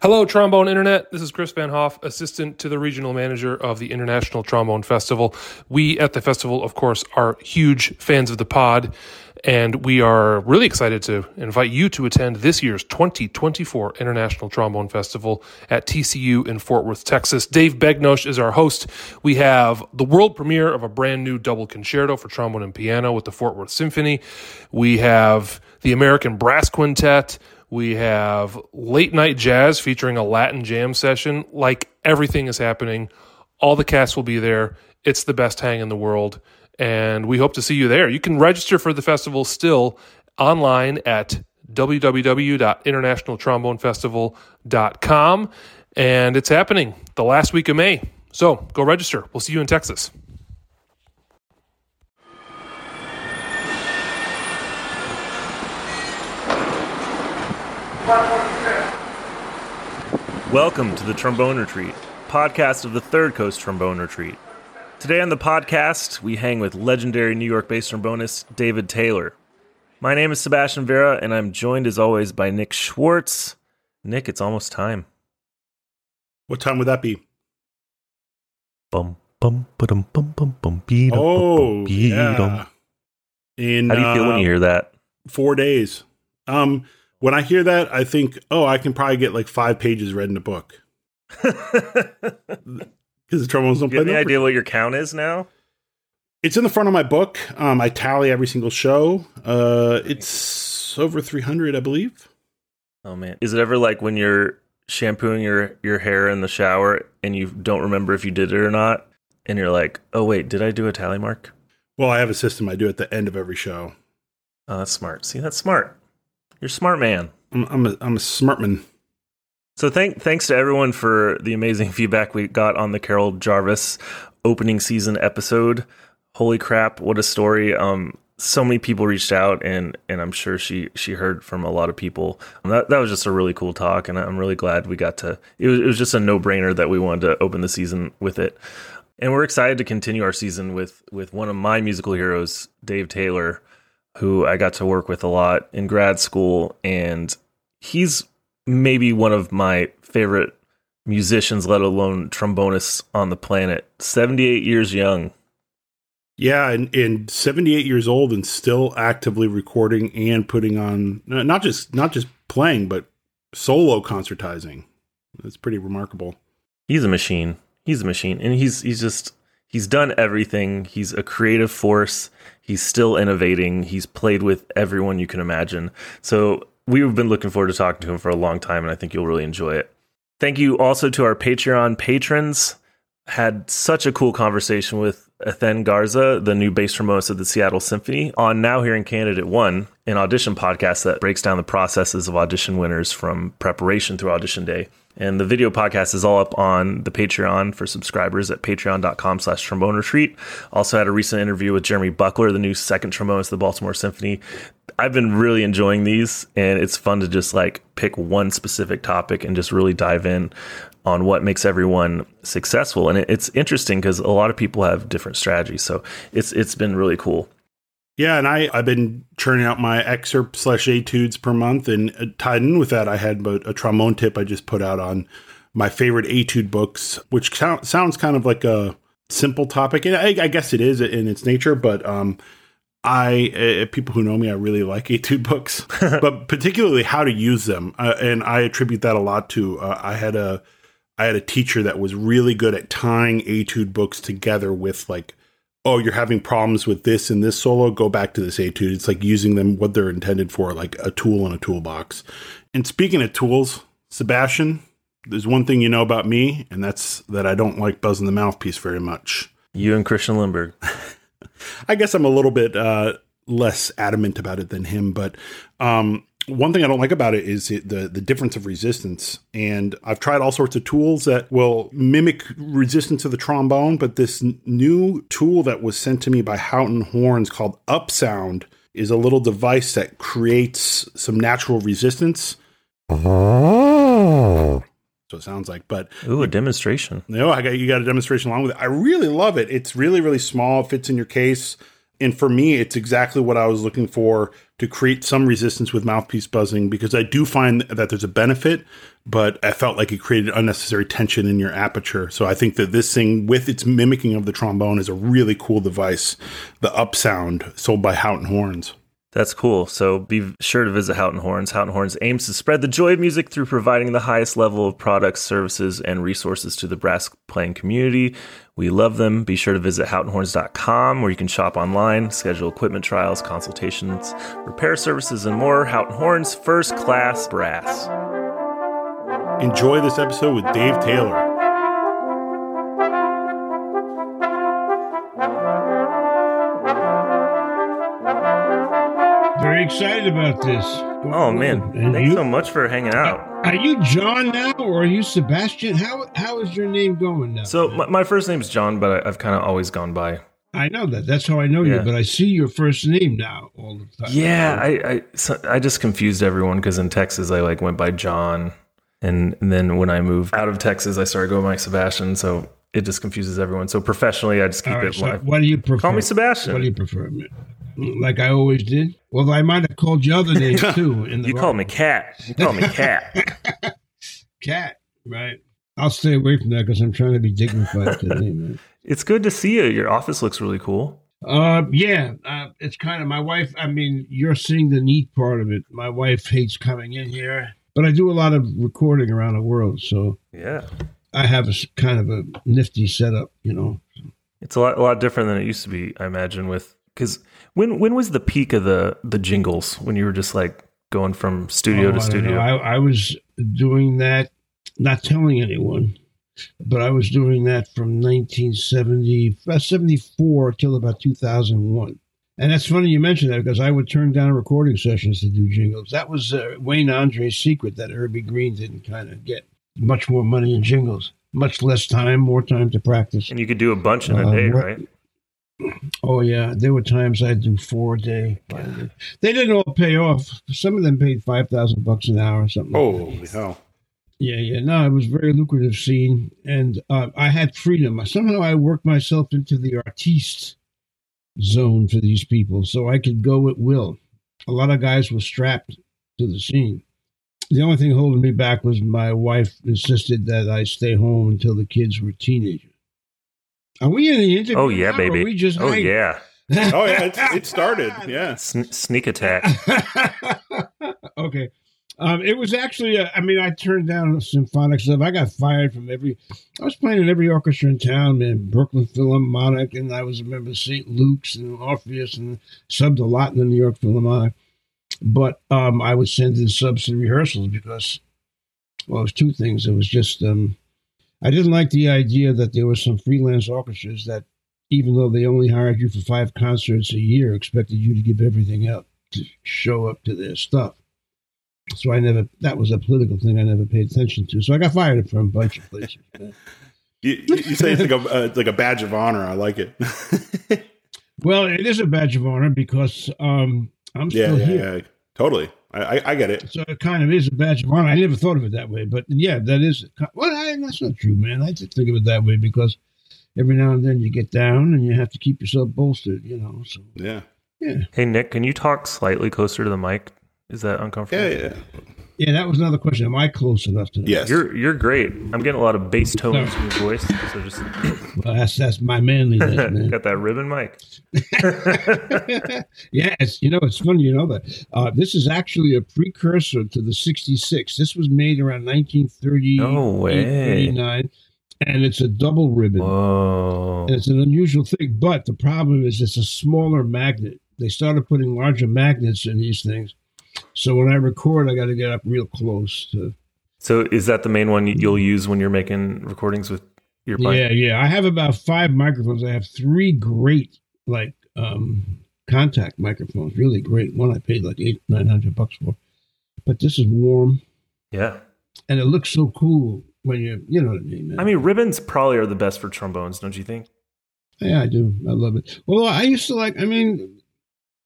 Hello, Trombone Internet. This is Chris Van Hof, assistant to the regional manager of the International Trombone Festival. We at the festival, of course, are huge fans of the pod, and we are really excited to invite you to attend this year's 2024 International Trombone Festival at TCU in Fort Worth, Texas. Dave Begnoche is our host. We have the world premiere of a brand new double concerto for trombone and piano with the Fort Worth Symphony. We have the American Brass Quintet. We have late night jazz featuring a Latin jam session. Like everything is happening. All the cast will be there. It's the best hang in the world. And we hope to see you there. You can register for the festival still online at www.internationaltrombonefestival.com. And it's happening the last week of May. So go register. We'll see you in Texas. Welcome to the Trombone Retreat, podcast of the Third Coast Trombone Retreat. Today on the podcast, we hang with legendary New York based trombonist David Taylor. My name is Sebastian Vera, and I'm joined as always by Nick Schwartz. Nick, it's almost time. What time would that be? Bum bum bum bum bum bum beat Oh, yeah. In How do you feel when uh, you hear that? four days? Um, when I hear that, I think, oh, I can probably get like five pages read in a book because the trombones don't you play. have any no- idea what your count is now? It's in the front of my book. Um, I tally every single show. Uh, it's over three hundred, I believe. Oh man, is it ever like when you're shampooing your your hair in the shower and you don't remember if you did it or not, and you're like, oh wait, did I do a tally mark? Well, I have a system I do at the end of every show. Oh, that's smart. See, that's smart. You're a smart man. I'm, I'm a I'm a smartman. So thank thanks to everyone for the amazing feedback we got on the Carol Jarvis opening season episode. Holy crap, what a story. Um so many people reached out and and I'm sure she she heard from a lot of people. Um, that that was just a really cool talk and I'm really glad we got to it was, it was just a no-brainer that we wanted to open the season with it. And we're excited to continue our season with with one of my musical heroes, Dave Taylor, who I got to work with a lot in grad school and he's maybe one of my favorite musicians, let alone trombonists on the planet. 78 years young. Yeah, and, and 78 years old and still actively recording and putting on not just not just playing but solo concertizing. That's pretty remarkable. He's a machine. He's a machine. And he's he's just he's done everything. He's a creative force. He's still innovating. He's played with everyone you can imagine. So we've been looking forward to talking to him for a long time, and I think you'll really enjoy it. Thank you also to our Patreon patrons. Had such a cool conversation with Ethan Garza, the new bass trombonist of the Seattle Symphony, on Now Hearing Candidate One, an audition podcast that breaks down the processes of audition winners from preparation through audition day. And the video podcast is all up on the Patreon for subscribers at patreon.com slash trombone retreat. Also had a recent interview with Jeremy Buckler, the new second trombonist of the Baltimore Symphony. I've been really enjoying these, and it's fun to just like pick one specific topic and just really dive in on what makes everyone successful. And it's interesting because a lot of people have different strategies. So it's it's been really cool. Yeah, and I I've been churning out my excerpt slash etudes per month, and uh, tied in with that, I had a, a trombone tip I just put out on my favorite etude books, which sounds kind of like a simple topic, and I, I guess it is in its nature, but um. I uh, people who know me, I really like etude books, but particularly how to use them, uh, and I attribute that a lot to uh, I had a I had a teacher that was really good at tying etude books together with like oh, you're having problems with this and this solo, go back to this etude. It's like using them what they're intended for, like a tool in a toolbox. And speaking of tools, Sebastian, there's one thing you know about me, and that's that I don't like buzzing the mouthpiece very much. You and Christian Lindberg. I guess I'm a little bit uh, less adamant about it than him, but um, one thing I don't like about it is it, the the difference of resistance. And I've tried all sorts of tools that will mimic resistance of the trombone, but this n- new tool that was sent to me by Houghton Horns called Upsound is a little device that creates some natural resistance. So it sounds like, but Ooh, a demonstration. no, I got you got a demonstration along with it. I really love it. It's really really small. It fits in your case, and for me, it's exactly what I was looking for to create some resistance with mouthpiece buzzing because I do find that there's a benefit, but I felt like it created unnecessary tension in your aperture. So I think that this thing, with its mimicking of the trombone, is a really cool device. The up sound sold by Houghton Horns. That's cool. So be sure to visit Houghton Horns. Houghton Horns aims to spread the joy of music through providing the highest level of products, services, and resources to the brass playing community. We love them. Be sure to visit houghtonhorns.com where you can shop online, schedule equipment trials, consultations, repair services, and more. Houghton Horns, first class brass. Enjoy this episode with Dave Taylor. Very excited about this. Oh, man. And Thanks you? so much for hanging out. Are you John now, or are you Sebastian? How how is your name going now? So, my, my first name's John, but I, I've kind of always gone by. I know that. That's how I know you. But I see your first name now all the time. Yeah, I I, so I just confused everyone because in Texas I like went by John, and, and then when I moved out of Texas I started going by Sebastian. So it just confuses everyone. So professionally, I just keep right. it So what do you prefer? Call me Sebastian. What do you prefer? Like I always did. Well, I might have called you other names too. In the You call me Cat. You call me Cat. cat, right? I'll stay away from that because I'm trying to be dignified today, man. it's good to see you. Your office looks really cool. Uh, yeah, uh, it's kind of my wife. I mean, you're seeing the neat part of it. My wife hates coming in here, but I do a lot of recording around the world, so Yeah, I have a kind of a nifty setup, you know. it's a lot a lot different than it used to be. I imagine with because when when was the peak of the the jingles when you were just like going from studio Oh, to studio? I, I was doing that, not telling anyone, but I was doing that from 1970, uh, 74 till about 2001. And that's funny you mentioned that because I would turn down recording sessions to do jingles. That was uh, Wayne Andre's secret that Urbie Green didn't kind of get much more money in jingles, much less time, more time to practice. and you could do a bunch in a Uh, day, right? Oh yeah, there were times I'd do four a day. They didn't all pay off. Some of them paid five thousand bucks an hour or something. like that. Hell. Yeah, yeah. No, it was a very lucrative scene, and uh, I had freedom. Somehow, I worked myself into the artiste zone for these people, so I could go at will. A lot of guys were strapped to the scene. The only thing holding me back was my wife insisted that I stay home until the kids were teenagers. Are we in the interview? Oh yeah, now, or are baby. we just oh hanging? yeah. Oh yeah, it's, it started. Yeah. Sn- sneak attack. okay. Um, it was actually, uh, I mean, I turned down symphonic stuff. I got fired from every, I was playing in every orchestra in town, man. Brooklyn Philharmonic, and I was a member of St. Luke's and Orpheus, and subbed a lot in the New York Philharmonic. But um, I would send in subs to rehearsals because, well, it was two things. It was just, um, I didn't like the idea that there were some freelance orchestras that, even though they only hired you for five concerts a year, expected you to give everything up to show up to their stuff. So I never, that was a political thing I never paid attention to. So I got fired from a bunch of places. You, you say it's like a uh, like a badge of honor. I like it. well, it is a badge of honor because um, I'm yeah, still yeah, here. yeah. Totally. I, I, I get it. So it kind of is a badge of honor. I never thought of it that way, but yeah, that is. Well, I, that's not true, man. I just think of it that way because every now and then you get down and you have to keep yourself bolstered, you know. So Yeah. yeah, Hey Nick, can you talk slightly closer to the mic? Is that uncomfortable? Yeah, yeah. Yeah, that was another question. Am I close enough to that? Yes. You're you're great. I'm getting a lot of bass tones in your voice. So just Well, that's that's my manliness, man. got that ribbon mic. yeah, it's you know it's funny you know that uh, this is actually a precursor to the '66. This was made around 1938, No way. 39, and it's a double ribbon. Whoa. And it's an unusual thing, but the problem is it's a smaller magnet. They started putting larger magnets in these things, so when I record, I got to get up real close to. So is that the main one you'll use when you're making recordings with your mic? Yeah, yeah. I have about five microphones. I have three great like um contact microphones, really great. One I paid like eight nine hundred bucks for, but this is warm Yeah. and it looks so cool when you you know what I mean. Man. I mean, ribbons probably are the best for trombones, don't you think? yeah, I do. I love it. Well, I used to like. I mean,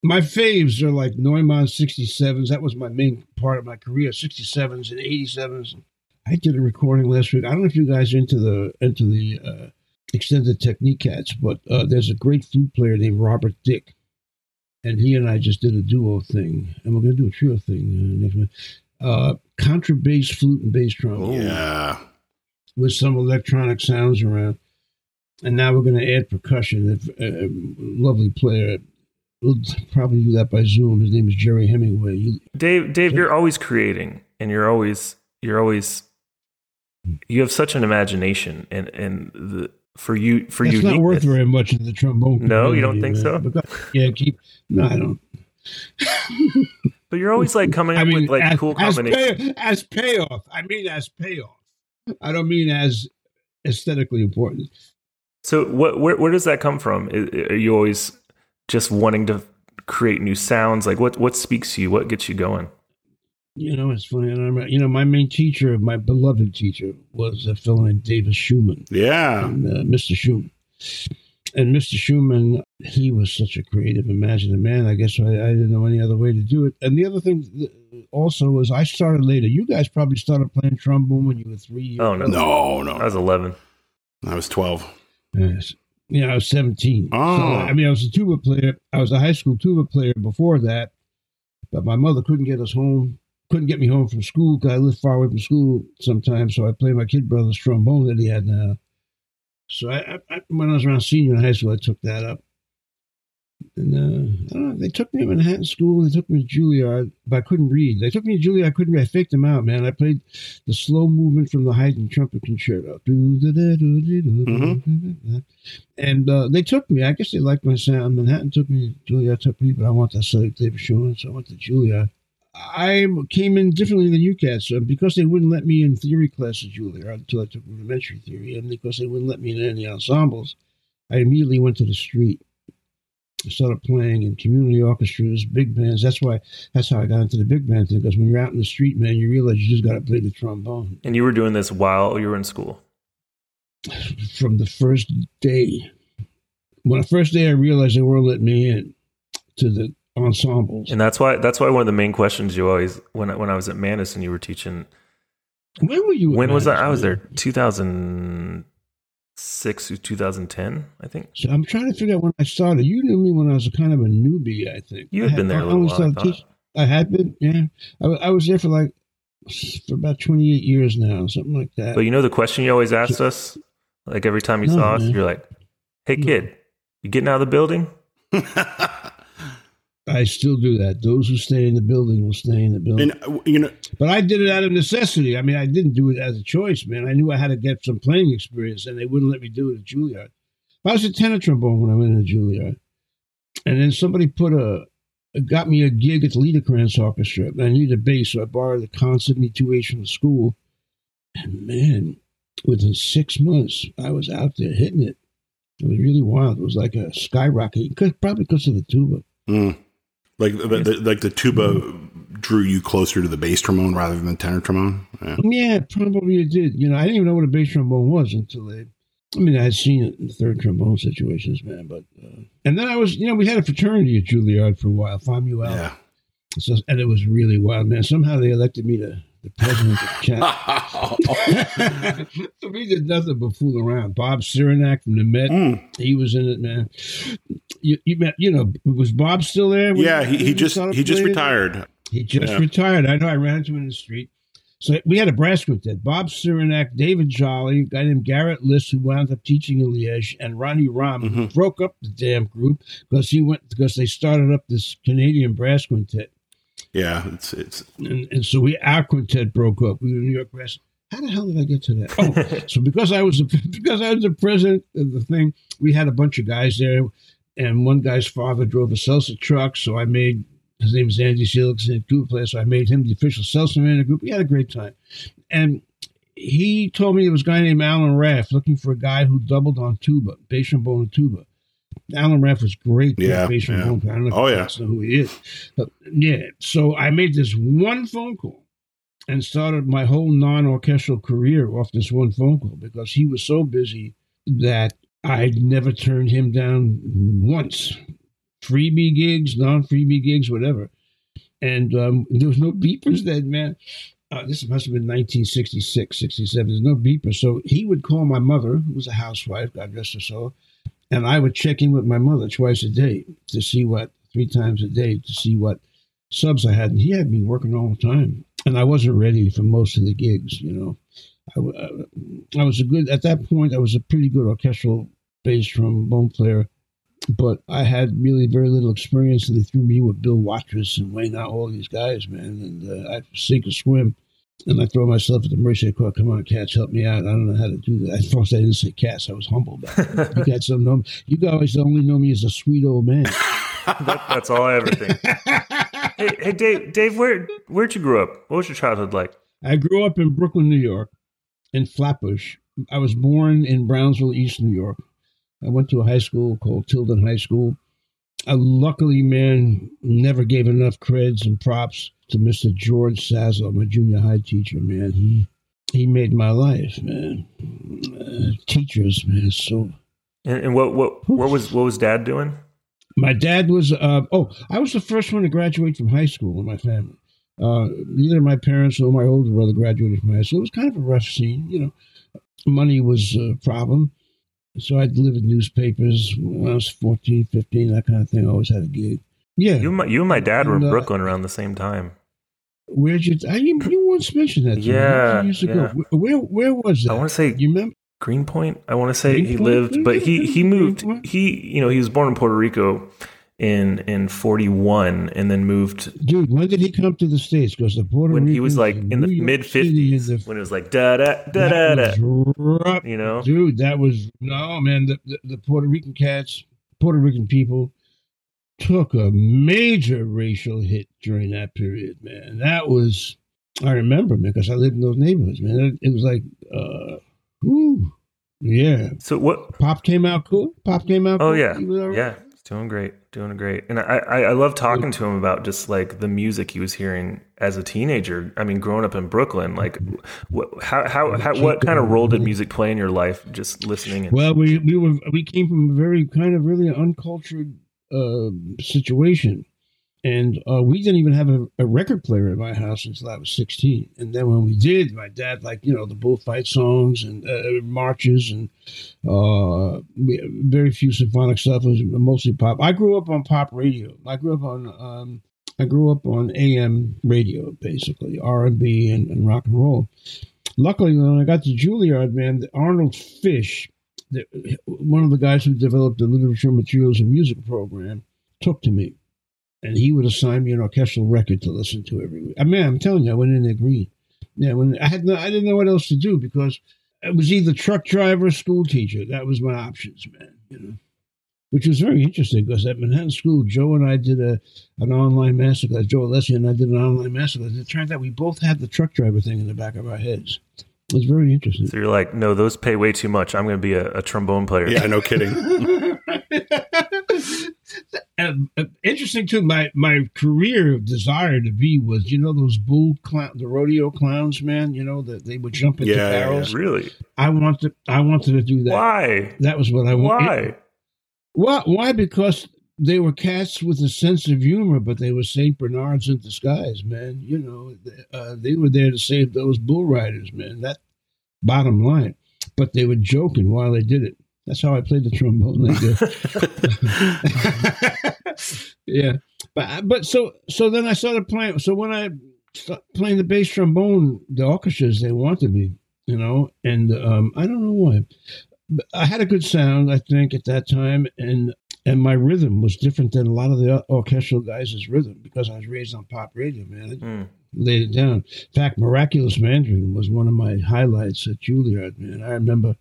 my faves are like Neumann sixty sevens. That was my main part of my career. Sixty sevens and eighty sevens. I did a recording last week. I don't know if you guys are into the into the uh, extended technique cats, but uh, there's a great flute player named Robert Dick, and he and I just did a duo thing, and we're going to do a trio thing uh, next month. Uh, contrabass, flute, and bass drum. Yeah. With some electronic sounds around. And now we're going to add percussion. A, a lovely player. We'll probably do that by Zoom. His name is Gerry Hemingway. You, Dave, Dave, you're always creating, and you're always, you're always, you have such an imagination, and and the for you for you you. not worth very much in the trombone. No, you don't think so? Because, yeah, keep. No, I don't. but you're always like coming up I mean, with like as, cool as, combinations. pay, as payoff. I mean, as payoff. I don't mean as aesthetically important. So what where where does that come from? Are you always just wanting to create new sounds? Like what what speaks to you? What gets you going? You know, it's funny. And I'm, you know, my main teacher, my beloved teacher, was a fellow named Davis Shuman. Yeah. And, uh, Mr. Shuman. And Mr. Shuman, he was such a creative, imaginative man. I guess I, I didn't know any other way to do it. And the other thing also was I started later. You guys probably started playing trombone when you were three years Oh no, No, no. I was eleven. I was 12. Yes. Yeah, I was 17. Oh. So, ah. I mean, I was a tuba player. I was a high school tuba player before that, but my mother couldn't get us home, couldn't get me home from school because I lived far away from school sometimes. So I played my kid brother's trombone that he had now. So I, I, when I was around senior in high school, I took that up. And uh, I don't know, they took me to Manhattan School. They took me to Juilliard, but I couldn't read. They took me to Juilliard. I couldn't read. I faked them out, man. I played the slow movement from the Haydn Trumpet Concerto. Mm-hmm. And uh, they took me. I guess they liked my sound. Manhattan took me. Juilliard took me, but I want that select David Shuman, so I went to Juilliard. I came in differently than you cats so because they wouldn't let me in theory class at Juilliard until I took rudimentary theory, and because they wouldn't let me in any ensembles, I immediately went to the street. I started playing in community orchestras, big bands. That's why. That's how I got into the big band thing. Because when you're out in the street, man, you realize you just got to play the trombone. And you were doing this while you were in school. From the first day, when the first day I realized they weren't letting me in to the ensembles. And that's why that's why one of the main questions you always when I, when I was at Madison, you were teaching. When were you? When was that? I was there 2006 to 2010, I think. So I'm trying to figure out when I started. You knew me when I was a kind of a newbie, I think. You had I been there a I little only while. I started I had been, yeah. I, I was there for like for about 28 years now, something like that. But you know the question you always asked us, like every time you No, saw us, you're like, "Hey No. kid, you getting out of the building?" I still do that. Those who stay in the building will stay in the building. and, uh, you know, but I did it out of necessity. I mean, I didn't do it as a choice, man. I knew I had to get some playing experience, and they wouldn't let me do it at Juilliard. I was a tenor trombone when I went into Juilliard, and then somebody put a got me a gig at the Liederkranz Orchestra. I needed a bass, so I borrowed the Conn 72H from the school. And man, within six months, I was out there hitting it. It was really wild. It was like a skyrocket, probably because of the tuba. mm, like the, the, like the tuba drew you closer to the bass trombone rather than the tenor trombone. Yeah. Yeah, probably it did. You know, I didn't even know what a bass trombone was until they. I mean, I had seen it in third trombone situations, man. But uh, and then I was, you know, we had a fraternity at Juilliard for a while, Phi Mu Alpha. Yeah. So, and it was really wild, man. Somehow they elected me to the president of chat. so we did nothing but fool around. Bob Sirinek from the Met, Mm, he was in it, man. You, you met, you know, was Bob still there? yeah, he, he just he just retired. He just Yeah. retired. I know. I ran into him in the street. So we had a brass quintet: Bob Sirinek, David Jolly, a guy named Garrett List, who wound up teaching in Liège, and Ronnie who Mhm. broke up the damn group because he went because they started up this Canadian brass quintet, Yeah, it's it's and, and so we our quintet broke up. We were New York Brass. How the hell did I get to that? Oh, so because I was the, because I was the president of the thing, we had a bunch of guys there, and one guy's father drove a salsa truck, so I made his name is Andy Felix and tuba player, so I made him the official salsa man of the group. We had a great time, and he told me there was a guy named Alan Raph looking for a guy who doubled on tuba, bass trombone and tuba. Alan Raph was great. Yeah, yeah. I don't know if Oh, yeah. know who he is, but yeah. So I made this one phone call and started my whole non-orchestral career off this one phone call because he was so busy that I never turned him down once. Freebie gigs, non-freebie gigs, whatever. And um, there was no beepers then, man. Uh, this must have been 1966, 67. There's no beeper. So he would call my mother, who was a housewife, God rest her soul, and I would check in with my mother twice a day to see what three times a day to see what subs I had. And he had me working all the time. And I wasn't ready for most of the gigs, you know. I, uh, I was a good, at that point, I was a pretty good orchestral bass trombone player, but I had really very little experience. And they threw me with Bill Watrous and Wayne out, all these guys, man. And uh, I'd sink or swim. And I throw myself at the mercy of Come on, cats, help me out. I don't know how to do that. At first, I didn't say cats. I was humble. you guys don't know me. You guys only know me as a sweet old man. that, that's all I ever think. hey, hey, Dave, Dave, where where'd you grow up? What was your childhood like? I grew up in Brooklyn, New York, in Flatbush. I was born in Brownsville, East New York. I went to a high school called Tilden High School. I luckily, man, never gave enough creds and props to Mr. George Sazlo, my junior high teacher, man. He he made my life, man. Uh, teachers, man, so. And, and what what what was what was Dad doing? My dad was. Uh, oh, I was the first one to graduate from high school in my family. Uh, neither my parents nor my older brother graduated from high school. It was kind of a rough scene, you know. Money was a problem. So I delivered newspapers when I was 14, 15, that kind of thing. I always had a gig. Yeah. You and my, you and my dad were in uh, Brooklyn around the same time. Where'd you? I, you, you once mentioned that. To yeah. Me years ago. Yeah. Where, where was that? I want to say. You remember? Greenpoint. I want to say Greenpoint? he lived, but he he moved. He you know he was born in Puerto Rico in in 41 and then moved dude when did he come to the states? Because the Puerto when Ricans he was like in the mid 50s when it was like da da da da da. you know? Dude that was no man the, the, the Puerto Rican cats Puerto Rican people took a major racial hit during that period man. That was I remember man because I lived in those neighborhoods man. It, it was like uh whew, yeah. So what pop came out cool? Pop came out oh cool? yeah. Yeah it's doing great doing great. And I, I, I love talking to him about just like the music he was hearing as a teenager i mean growing up in brooklyn like what how, how, how what kind of role did music play in your life just listening and- well we we were we came from a very kind of really uncultured uh situation and uh, we didn't even have a, a, record player in my house until I was 16. And then when we did, my dad, like, you know, the bullfight songs and uh, marches and uh, very few symphonic stuff. Was mostly pop. I grew up on pop radio. I grew up on, um, I grew up on AM radio, basically, R&B and, and rock and roll. Luckily, when I got to Juilliard, man, Arnold Fish, the, one of the guys who developed the literature, materials, and music program, took to me and he would assign me an orchestral record to listen to every week. I mean, I'm telling you, I went in there green. Yeah, when I had no, I didn't know what else to do because it was either truck driver or school teacher. That was my options, man. You know, which was very interesting because at Manhattan School, Joe and I did a an online masterclass. Joe Alessi and I did an online masterclass. It turned out we both had the truck driver thing in the back of our heads. It was very interesting. So you're like, no, those pay way too much. I'm going to be a, a trombone player. Yeah, no kidding. uh, interesting too. My my career desire to be was you know those bull clown, the rodeo clowns, man. You know that they would jump into yeah, barrels. Yeah, really? I wanted I wanted to do that. Why? That was what I wanted. Why? Why? Because they were cats with a sense of humor, but they were Saint Bernards in disguise, man. You know, uh, they were there to save those bull riders, man. That bottom line. But they were joking while they did it. That's how I played the trombone. yeah, but but so so then I started playing. So when I started playing the bass trombone, the orchestras they wanted me, you know, and um, I don't know why. But I had a good sound, I think, at that time, and and my rhythm was different than a lot of the orchestral guys' rhythm because I was raised on pop radio, man. Mm. Laid it down. In fact, Miraculous Mandarin was one of my highlights at Juilliard, man. I remember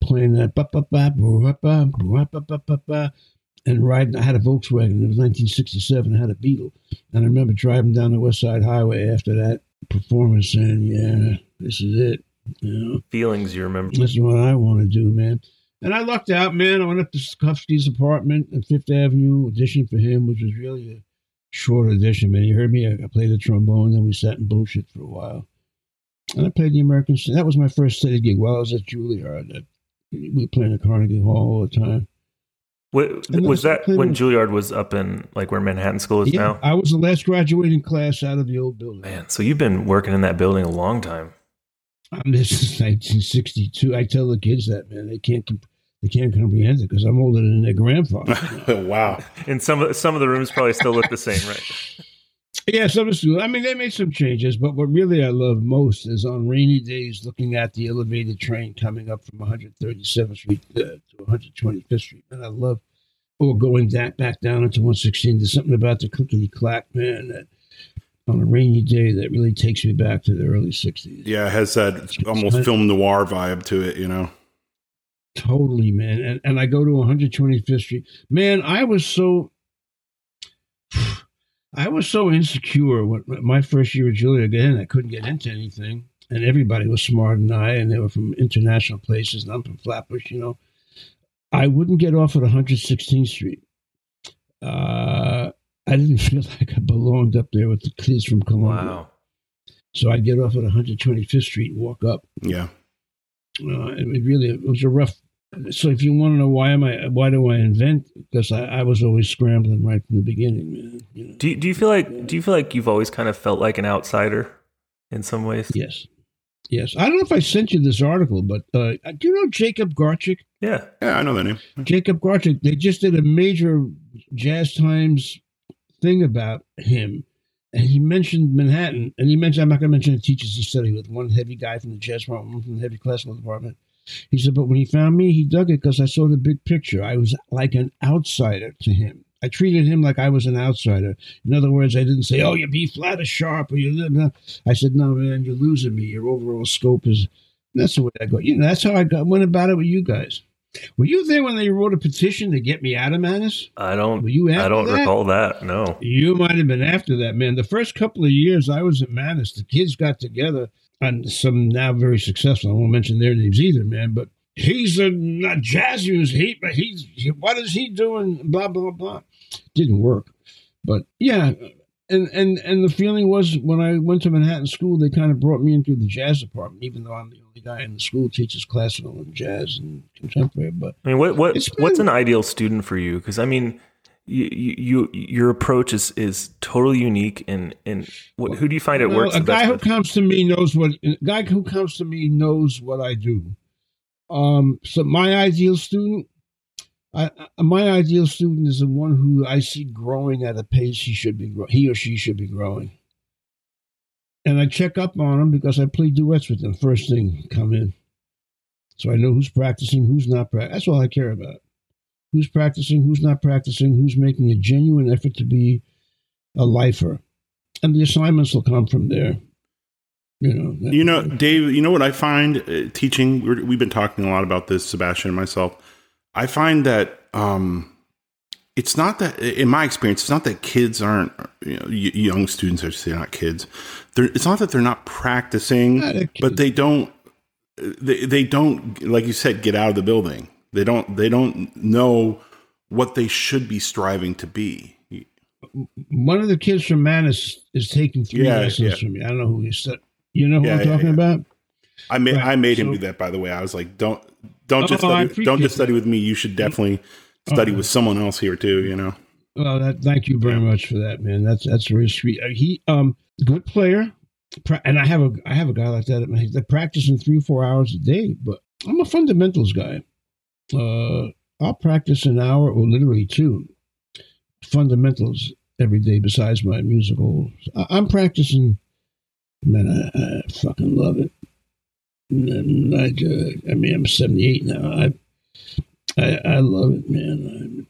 playing that ba ba ba ba ba ba ba ba ba and riding. I had a Volkswagen. It was 1967. I had a Beetle, and I remember driving down the West Side Highway after that performance, saying, "Yeah, this is it." You know, feelings you remember. This is what I want to do, man. And I lucked out, man. I went up to Stokowski's apartment on Fifth Avenue, auditioned for him, which was really a short audition, man. He heard me. I played the trombone, then we sat and bullshit for a while. And I played the American. That was my first steady gig while I was at Juilliard we play in Carnegie Hall all the time. What, was that when Juilliard was up in like where Manhattan School is yeah, now? I was the last graduating class out of the old building. Man, so you've been working in that building a long time. Um, this is 1962. I tell the kids that man, they can't. Comp- they can't comprehend it because I'm older than their grandfather. wow. And some of some of the rooms probably still look the same, right? Yeah, of the I mean, they made some changes, but what really I love most is on rainy days looking at the elevated train coming up from 137th Street uh, to 125th Street, and I love or going back back down into 116. There's something about the clickety clack, man, that on a rainy day that really takes me back to the early 60s. Yeah, it has that almost film noir vibe to it, you know. Totally, man. And and I go to 125th Street. Man, I was so I was so insecure when my first year at Juilliard again, I couldn't get into anything. And everybody was smarter than I, and they were from international places, and I'm from Flatbush, you know. I wouldn't get off at 116th Street. Uh, I didn't feel like I belonged up there with the kids from Columbia. Wow. So I'd get off at 125th Street and walk up. Yeah. Uh, it really it was a rough. So if you want to know why am I why do I invent? Because I, I was always scrambling right from the beginning, man. You know? Do you, do you feel like do you feel like you've always kind of felt like an outsider in some ways? Yes, yes. I don't know if I sent you this article, but uh, do you know Jacob Garchick? Yeah. Yeah, I know that name. Jacob Garchick. They just did a major Jazz Times thing about him, and he mentioned Manhattan, and he mentioned I'm not going to mention the teachers he studied with. One heavy guy from the jazz department, one from the heavy classical department. He said, but when he found me, he dug it because I saw the big picture. I was like an outsider to him. I treated him like I was an outsider. In other words, I didn't say, "Oh, you B flat or sharp," or you. I said, "No, man, you're losing me. Your overall scope is." That's the way I go. You know, that's how I got, went about it with you guys. Were you there when they wrote a petition to get me out of Manus? I don't. Were you I don't that? recall that. No. You might have been after that, man. The first couple of years I was at Manus, the kids got together, and some now very successful. I won't mention their names either, man. But he's a not jazz music. He, but he's he, what is he doing? Blah blah blah. Didn't work, but yeah. And and and the feeling was when I went to Manhattan School, they kind of brought me into the jazz department, even though I'm the only guy in the school who teaches classical and jazz and contemporary. But I mean, what what It's what's an ideal student for you? Because I mean, you you your approach is is totally unique. And and what, who do you find it Well, works a guy who with? comes to me knows what a guy who comes to me knows what I do. Um, so my ideal student, I, my ideal student is the one who I see growing at a pace he should be he or she should be growing. And I check up on him because I play duets with them first thing come in, so I know who's practicing, who's not practicing. That's all I care about. Who's practicing, who's not practicing, who's making a genuine effort to be a lifer and the assignments will come from there. You know, You know, Dave, you know what I find uh, teaching? We're, we've been talking a lot about this, Sebastian and myself. I find that um, it's not that, in my experience, it's not that kids aren't, you know, y- young students, I should say, not kids. They're, it's not that they're not practicing, they're but they don't, they, they don't, like you said, get out of the building. They don't, they don't know what they should be striving to be. one of the kids from Manus is taking three Yeah, lessons yeah. from me. I don't know who he said. You know who Yeah, I'm talking about? I made Right, I made him do that. By the way, I was like, don't don't just Oh, I study, don't just that. study with me. You should definitely study Uh-huh. with someone else here too. You know, Well, that, thank you very much for that, man. That's that's very sweet. Uh, He um good player, and I have a I have a guy like that. at my- They're practicing three four hours a day, but I'm a fundamentals guy. Uh, I'll practice an hour or literally two fundamentals every day besides my musical. I, I'm practicing. Man, I, I fucking love it. And I, uh, I mean, I'm 78 now. I I, I love it, man.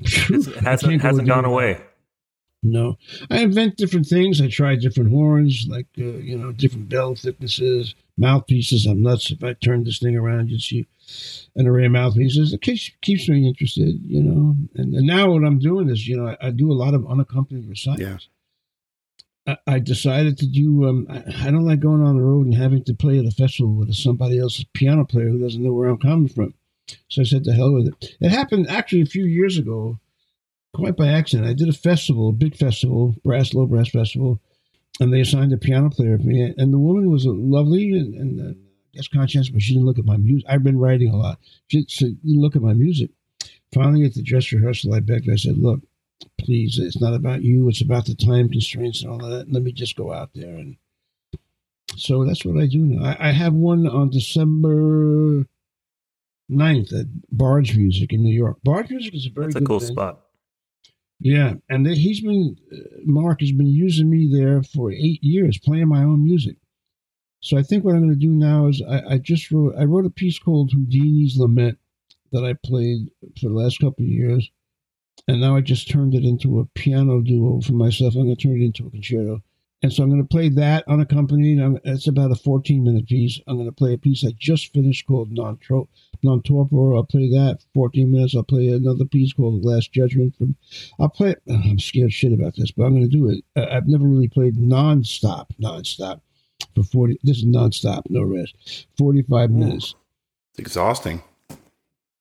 It's- It hasn't go hasn't gone away. no, I invent different things. I try different horns, like uh, you know, different bell thicknesses, mouthpieces. I'm nuts. If I turn this thing around, you'd see an array of mouthpieces. It keeps keeps me interested, you know. And, and now what I'm doing is, you know, I, I do a lot of unaccompanied recitals. Yeah. I, I decided to do. Um, I, I don't like going on the road and having to play at a festival with somebody else's piano player who doesn't know where I'm coming from. So I said, "To hell with it." It happened actually a few years ago quite by accident. I did a festival, a big festival, brass, low brass festival, and they assigned a piano player for me. And the woman was lovely and, and guess conscientious, but she didn't look at my music. I've been writing a lot. She, she didn't look at my music. Finally, at the dress rehearsal, I begged. I said, "Look, please, it's not about you. It's about the time constraints and all of that. Let me just go out there." And so that's what I do now. I, I have one on December 9th at Bargemusic in New York. Bargemusic is a very That's a good cool spot. Yeah, and he's been uh, Mark has been using me there for eight years, playing my own music. So I think what I'm going to do now is I, I just wrote I wrote a piece called Houdini's Lament that I played for the last couple of years, and now I just turned it into a piano duo for myself. I'm going to turn it into a concerto, and so I'm going to play that unaccompanied. I'm, it's about a 14 minute piece. I'm going to play a piece I just finished called Non Torpor. I'll play that 14 minutes. I'll play another piece called The Last Judgment. From I'll play. I'm scared shit about this, but I'm going to do it. I've never really played non-stop, non-stop for 40. This is non-stop, no rest. 45 hmm. minutes. It's exhausting.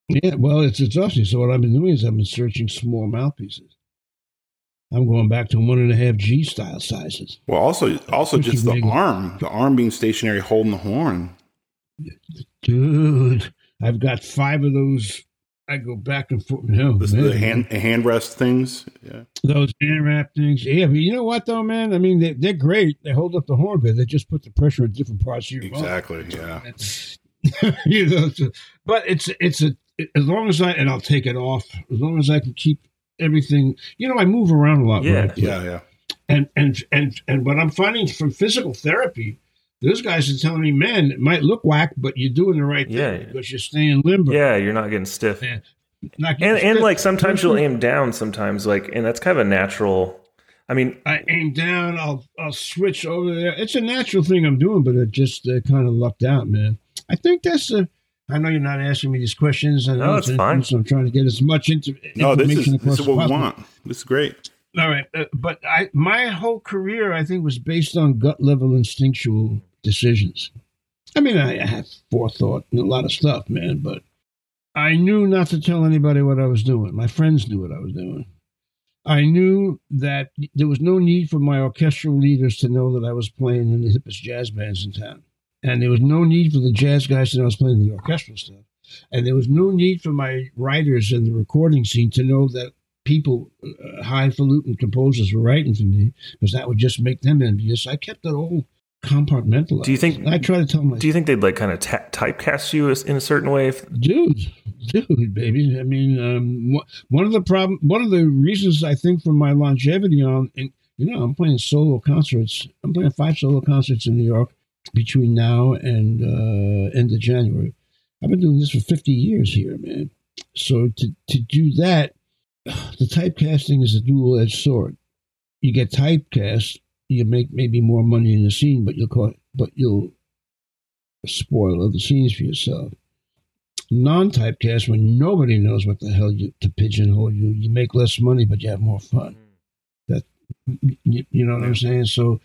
Yeah, well, it's exhausting. So what I've been doing is I've been searching small mouthpieces. I'm going back to one and a half G style sizes. Well, also, also just the arm, the arm being stationary, holding the horn. Dude, I've got five of those. I go back and forth. No, This, man. the hand hand rest things. Yeah. those hand wrap things. Yeah, but you know what though, man? I mean, they, they're great. They hold up the horn good. They just put the pressure in different parts of your mouth. Exactly. Yeah. you know, so- but it's it's a as long as I and I'll take it off as long as I can keep everything. You know, I move around a lot. Yeah. play. Yeah. Yeah. and and and and what I'm finding from physical therapy, those guys are telling me, man, it might look whack, but you're doing the right thing Yeah. because you're staying limber. Yeah, you're not getting stiff. Yeah. Not And getting and stiff. like sometimes you'll aim down sometimes like and that's kind of a natural I mean, I aim down, I'll I'll switch over there. It's a natural thing I'm doing, but it just uh, kind of lucked out, man. I think that's a. I know you're not asking me these questions. I know No, it's fine. So I'm trying to get as much into No, this is information this is what we want. This is great. All right, uh, but I my whole career I think was based on gut level instinctual decisions. I mean, I, had forethought and a lot of stuff, man, but I knew not to tell anybody what I was doing. My friends knew what I was doing. I knew that there was no need for my orchestral leaders to know that I was playing in the hippest jazz bands in town. And there was no need for the jazz guys to know I was playing the orchestral stuff. And there was no need for my writers in the recording scene to know that people, uh, highfalutin composers, were writing for me because that would just make them envious. I kept it all compartmentalized. Do you think- I try to tell myself, do you think they'd like kind of ta- typecast you in a certain way? If, dude, dude, baby. I mean, um, wh- one of the problem, one of the reasons I think for my longevity on, and you know, I'm playing solo concerts. I'm playing five solo concerts in New York between now and uh, end of January. I've been doing this for 50 years here, man. So to to do that, the typecasting is a dual edged sword. You get typecast, you make maybe more money in the scene, but you'll call but you'll spoil other scenes for yourself. Non-typecast when nobody knows what the hell you to pigeonhole you you make less money but you have more fun. That you, you know what i'm saying? So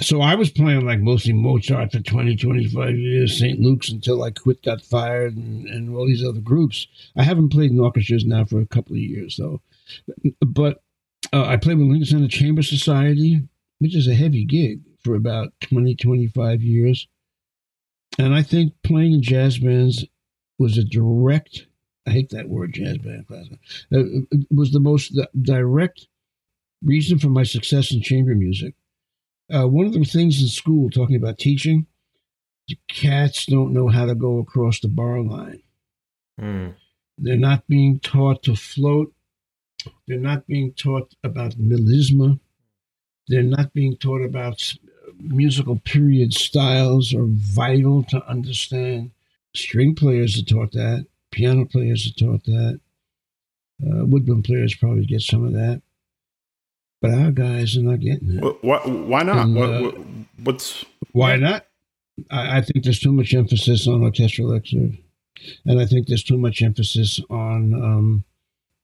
so i was playing like mostly mozart for 20 25 years st luke's until i quit got fired and, and all these other groups. I haven't played in orchestras now for a couple of years though. But uh, i played with lincoln center chamber society which is a heavy gig for about 20 25 years and i think playing in jazz bands was a direct I hate that word jazz band class. Uh, was the most direct reason for my success in chamber music. Uh, one of the things in school, talking about teaching, the cats don't know how to go across the bar line. Hmm. They're not being taught to float. They're not being taught about melisma. They're not being taught about musical period styles are vital to understand. String players are taught that. Piano players are taught that. Uh, woodwind players probably get some of that. But our guys are not getting it. Why, why not? And, what, uh, what, what's Why not? I, I think there's too much emphasis on orchestral excerpt, and I think there's too much emphasis on um,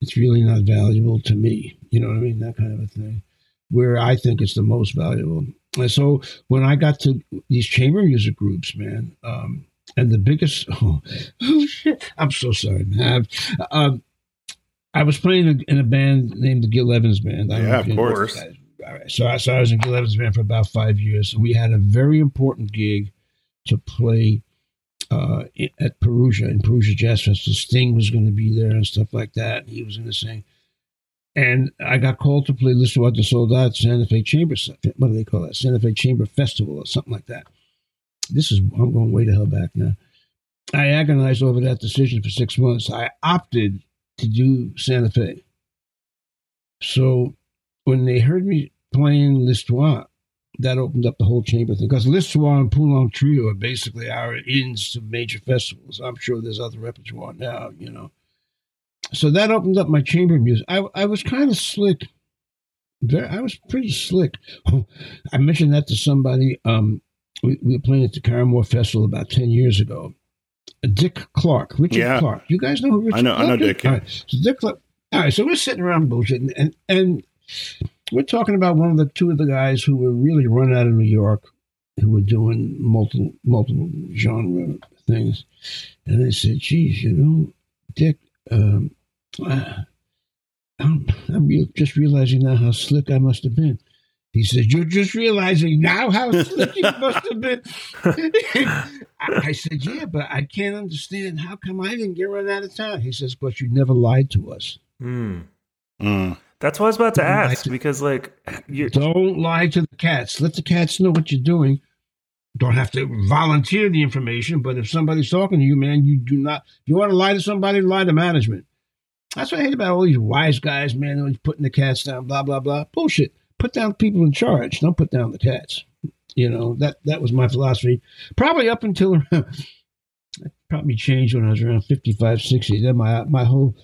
it's really not valuable to me. You know what I mean? That kind of a thing. Where I think it's the most valuable. And so when I got to these chamber music groups, man, um, and the biggest oh, oh shit, I'm so sorry, man. Um, I was playing in- a band named the Gil Evans Band. I Yeah, of course. All right. So I, so I was in Gil Evans Band for about five years. We had a very important gig to play uh, at Perugia, in Perugia Jazz Festival. Sting was going to be there and stuff like that. He was going to sing. And I got called to play L'Histoire de Soldat at Santa Fe Chamber. What do they call that? Santa Fe Chamber Festival or something like that. This is, I'm going way to hell back now. I agonized over that decision for six months. I opted to do Santa Fe. So when they heard me playing L'Histoire, that opened up the whole chamber thing. Because L'Histoire and Poulenc Trio are basically our ins to major festivals. I'm sure there's other repertoire now, you know. So that opened up my chamber music. I, I was kind of slick. Very, I was pretty slick. I mentioned that to somebody. Um, we, we were playing at the Caramoor Festival about 10 years ago. Dick Clark, Richard Yeah. Clark. You guys know who Richard I know- I know? Dick, yeah. All right. So Dick Clark. All right, so we're sitting around bullshitting, and, and we're talking about one of the two of the guys who were really run out of New York, who were doing multiple multiple genre things, and they said, "Geez, you know, Dick, um, I, I'm, I'm real, just realizing now how slick I must have been." He said, "You're just realizing now how slick you must have been." I, I said, "Yeah, but I can't understand how come I didn't get run out of town." He says, "But you never lied to us. Hmm. Mm. That's what I was about to Don't ask to- because, like, you Don't lie to the cats. Let the cats know what you're doing. Don't have to volunteer the information, but if somebody's talking to you, man, you do not. You want to lie to somebody, lie to management. That's what I hate about all these wise guys, man, always putting the cats down, blah blah blah. Bullshit. Put down people in charge. Don't put down the cats. You know that that was my philosophy. Probably up until around, probably changed when I was around 55, 60. Then my my whole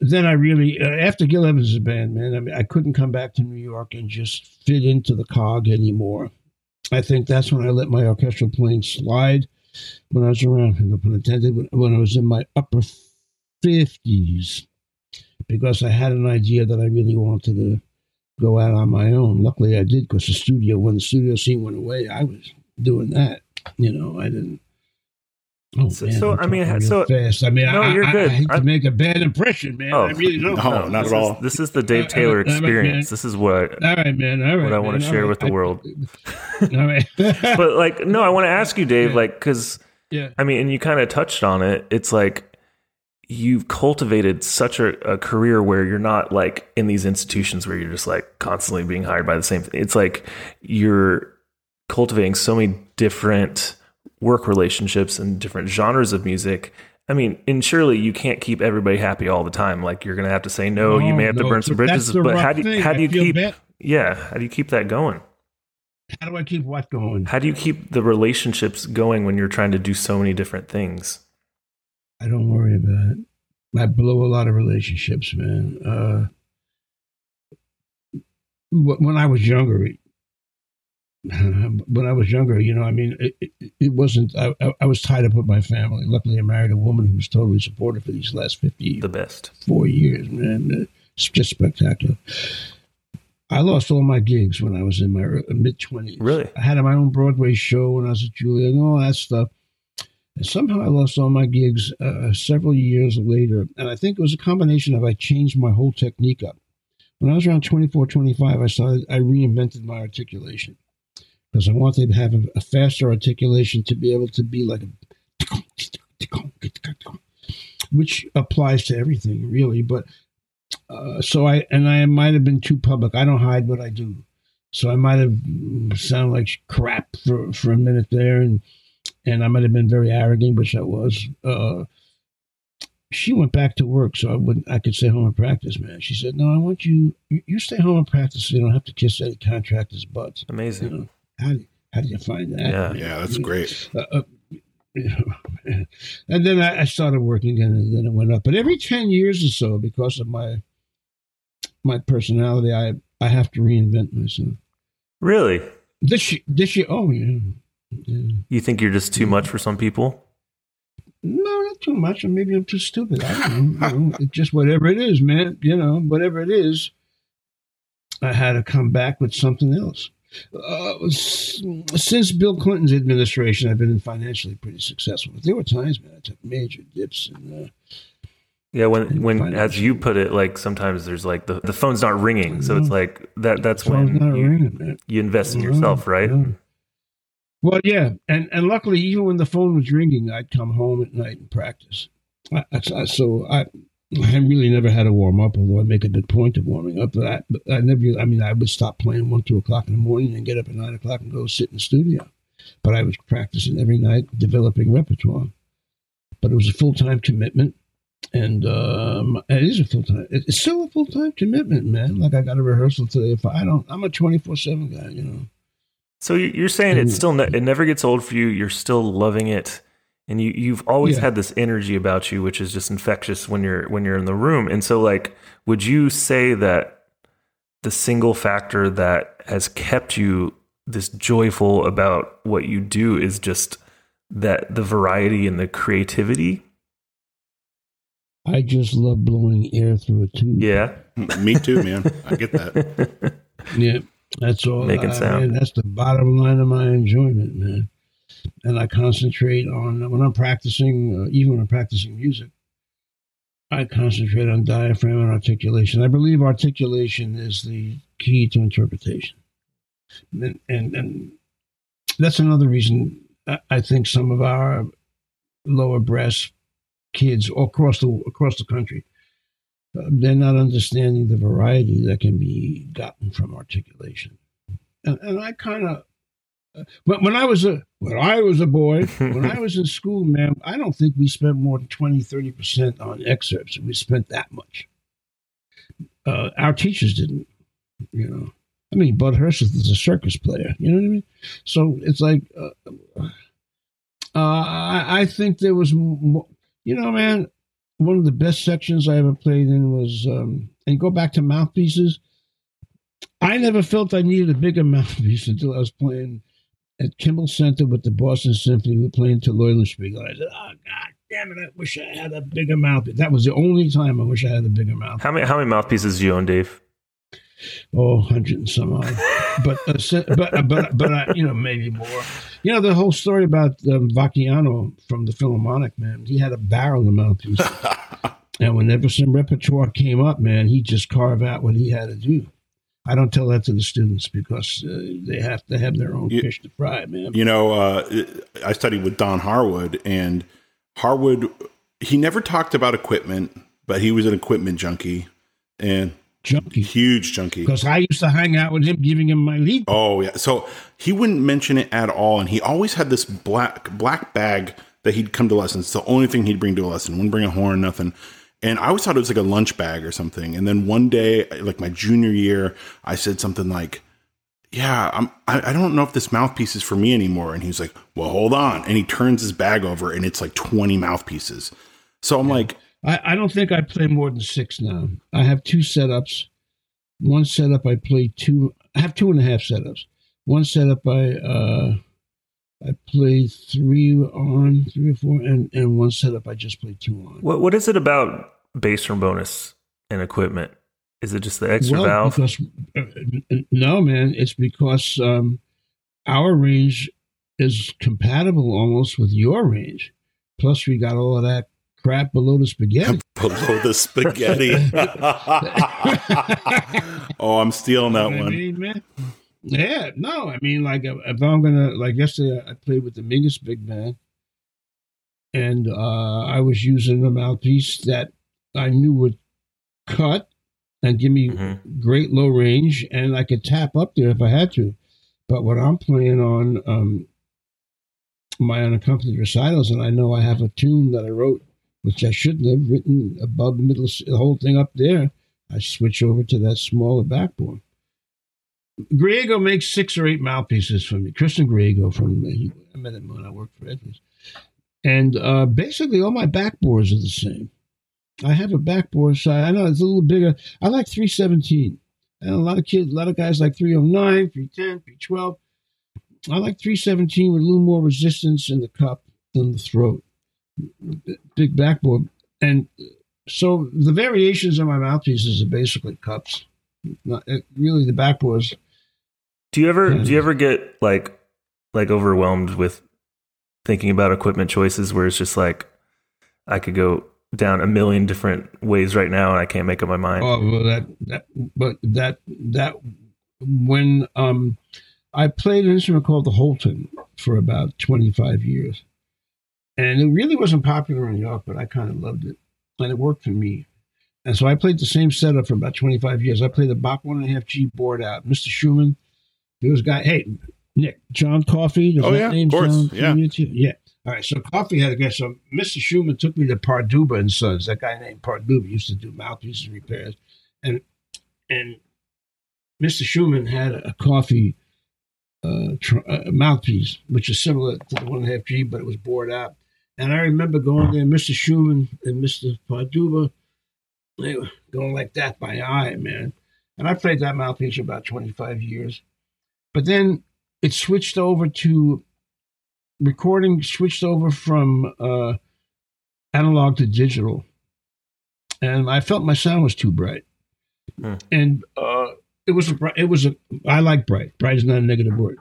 then I really uh, after Gil Evans' band, man, I mean, I couldn't come back to New York and just fit into the cog anymore. I think that's when I let my orchestral playing slide when I was around, no pun intended, when, I was in my upper fifties, because I had an idea that I really wanted to go out on my own. Luckily, I did because the studio, when the studio scene went away, I was doing that. You know, I didn't. Oh, So- man, so, I'm mean, talking so- fast. I mean, No, I, you're good. I, hate I- to make a bad impression, man. Oh, I really don't. no. not this at all. Is, this is the Dave Taylor experience. This is what. All right, man. All right. What I wanna share All with the right. world. All right. But like, no, I want to ask you, Dave, like, because yeah. I mean, and you kind of touched on it. It's like you've cultivated such a, a career where you're not like in these institutions where you're just like constantly being hired by the same thing. It's like you're cultivating so many different work relationships and different genres of music. I mean, and surely you can't keep everybody happy all the time. Like you're going to have to say no. you may have to burn some bridges. But how do you, how do you keep? bad. Yeah, how do you keep that going? How do I keep what going? How do you keep the relationships going when you're trying to do so many different things? I don't worry about it. I blow a lot of relationships, man. Uh, when I was younger, when I was younger, you know, I mean, it, it, it wasn't. I, I- I was tied up with my family. Luckily, I married a woman who was totally supportive for these last fifty The best. four years, man. It's just spectacular. I lost all my gigs when I was in my mid twenties. Really? I had my own Broadway show when I was at Juilliard and all that stuff. And somehow I lost all my gigs uh, several years later. And I think it was a combination of I changed my whole technique up. When I was around 24, 25, I started, I reinvented my articulation because I want them to have a, a faster articulation to be able to be like a, which applies to everything really. But uh, so I, and I might have been too public. I don't hide what I do. So I might have sounded like crap for, for a minute there. And, and I might have been very arrogant, which I was. Uh, she went back to work, so I wouldn't. I could stay home and practice, man. She said, "No, I want you. You, you stay home and practice. So you don't have to kiss any contractors' butts." You Amazing. know, how do how do you find that? Yeah. Yeah, that's great. Uh, uh, and then I, I started working, and then it went up. But every ten years or so, because of my my personality, I I have to reinvent myself. Really? This year, this year, oh yeah. yeah. You think you're just too much for some people? No, not too much. Or maybe I'm too stupid. I don't know. You know, it's just whatever it is, man. You know, whatever it is, I had to come back with something else. Uh, since Bill Clinton's administration, I've been financially pretty successful. But there were times, man, I took major dips. And uh, Yeah, when when as you put it, like sometimes there's like the, the phone's not ringing, so it's like that. That's when you, ringing, you invest in Yeah, yourself, right? yeah. Well, yeah, and and luckily, even when the phone was ringing, I'd come home at night and practice. I, I, so I, I really never had to warm up, although I make a big point of warming up. But I, but I never. I mean, I would stop playing one, two o'clock in the morning and get up at nine o'clock and go sit in the studio. But I was practicing every night, developing repertoire. but it was a full time commitment. And um, it is a full time. It's still a full time commitment, man. Like I got a rehearsal today. If I don't, I'm a 24 seven guy. You know. So you're saying it's still ne- it never gets old for you. You're still loving it, and you you've always Yeah. had this energy about you, which is just infectious when you're when you're in the room. And so, like, would you say that the single factor that has kept you this joyful about what you do is just that the variety and the creativity? I just love blowing air through a tube. Yeah. Mm, me too, man. I get that. Yeah, that's all. Making I- sound. man, that's the bottom line of my enjoyment, man. And I concentrate on when I'm practicing, uh, even when I'm practicing music. I concentrate on diaphragm and articulation. I believe articulation is the key to interpretation, and and, and that's another reason I, I think some of our lower brass kids across the across the country uh, they're not understanding the variety that can be gotten from articulation. And, and I kind of, when, when I was a when I was a boy, when I was in school, man, I don't think we spent more than 20, 30 percent on excerpts. We spent that much. Uh, our teachers didn't, you know. I mean, Bud Hurst is a circus player. You know what I mean? So it's like, uh, uh, I, I think there was, more, you know, man one of the best sections I ever played in was, um, and go back to mouthpieces. I never felt I needed a bigger mouthpiece until I was playing at Kimball Center with the Boston Symphony. We were playing Till Eulenspiegel. I said, "Oh God damn it! I wish I had a bigger mouthpiece." That was the only time I wish I had a bigger mouthpiece. How many how many mouthpieces do you own, Dave? Oh, hundred and some odd. but uh, but but but uh, you know maybe more. You know the whole story about um, Vacchiano from the Philharmonic man. He had a barrel of mouthpiece, and whenever some repertoire came up, man, he just carve out what he had to do. I don't tell that to the students because uh, they have to have their own You- fish to fry, man. You know, uh, I studied with Don Harwood, and Harwood, he never talked about equipment, but he was an equipment junkie and Junkie. huge junkie. Because I used to hang out with him, giving him my lead. Oh yeah. So he wouldn't mention it at all, and he always had this black black bag that he'd come to lessons. It's the only thing he'd bring to a lesson. Wouldn't bring a horn, nothing. And I always thought it was like a lunch bag or something. And then one day, like my junior year, I said something like, "Yeah, I'm. I, I don't know if this mouthpiece is for me anymore." And he's like, "Well, hold on." And he turns his bag over, and it's like twenty mouthpieces. So I'm like, I, I don't think I play more than six now. I have two setups. One setup I play two. I have two and a half setups. One setup I uh, I play three on, three or four, and and one setup I just play two on. What what is it about bass trombonists and equipment? Is it just the extra valve? because uh, no, man, it's because um, our range is compatible almost with your range. Plus, we got all of that crap below the spaghetti. below the spaghetti. oh, I'm stealing that You know what I one. mean, man? Yeah, no, I mean, like, if I'm gonna, like, yesterday I played with the Mingus Big Band, and uh, I was using a mouthpiece that I knew would cut and give me Mhm. great low range, and I could tap up there if I had to. But when I'm playing on um, my unaccompanied recitals, and I know I have a tune that I wrote, which I shouldn't have written above the middle, the whole thing up there, I switch over to that smaller backbore. Griego makes six or eight mouthpieces for me. Christian Griego from he, I met him when I worked for Edwards, and uh, basically all my backbores are the same. I have a backbore side. I know it's a little bigger. I like 317. And a lot of kids, a lot of guys like 309, 310, 312. I like 317 with a little more resistance in the cup than the throat. Big backbore. And so the variations on my mouthpieces are basically cups. Not, it, really, the backbores. Do you ever do you ever get like like overwhelmed with thinking about equipment choices where it's just like I could go down a million different ways right now and I can't make up my mind. Oh, well, that that but that that when um I played an instrument called the Holton for about 25 years. And it really wasn't popular in New York, but I kind of loved it. And it worked for me. And so I played the same setup for about 25 years. I played the Bach one and a half G bored out. Mr. Shuman, there was a guy, hey, Nick, John Coffey. does Oh, yeah, of course, sound yeah. Yeah. All right, so Coffey had a guy. So Mr. Shuman took me to Parduba and Sons. That guy named Parduba used to do mouthpieces repairs, and and Mr. Shuman had a Coffey uh, tr- uh, mouthpiece, which is similar to the one and a half G, but it was bored out. And I remember going there, Mr. Shuman and Mr. Parduba, they were going like that by eye, man. And I played that mouthpiece for about 25 years. But then it switched over to recording, switched over from uh, analog to digital. And I felt my sound was too bright. Hmm. And uh, it was a, it was a, I like bright. Bright is not a negative word.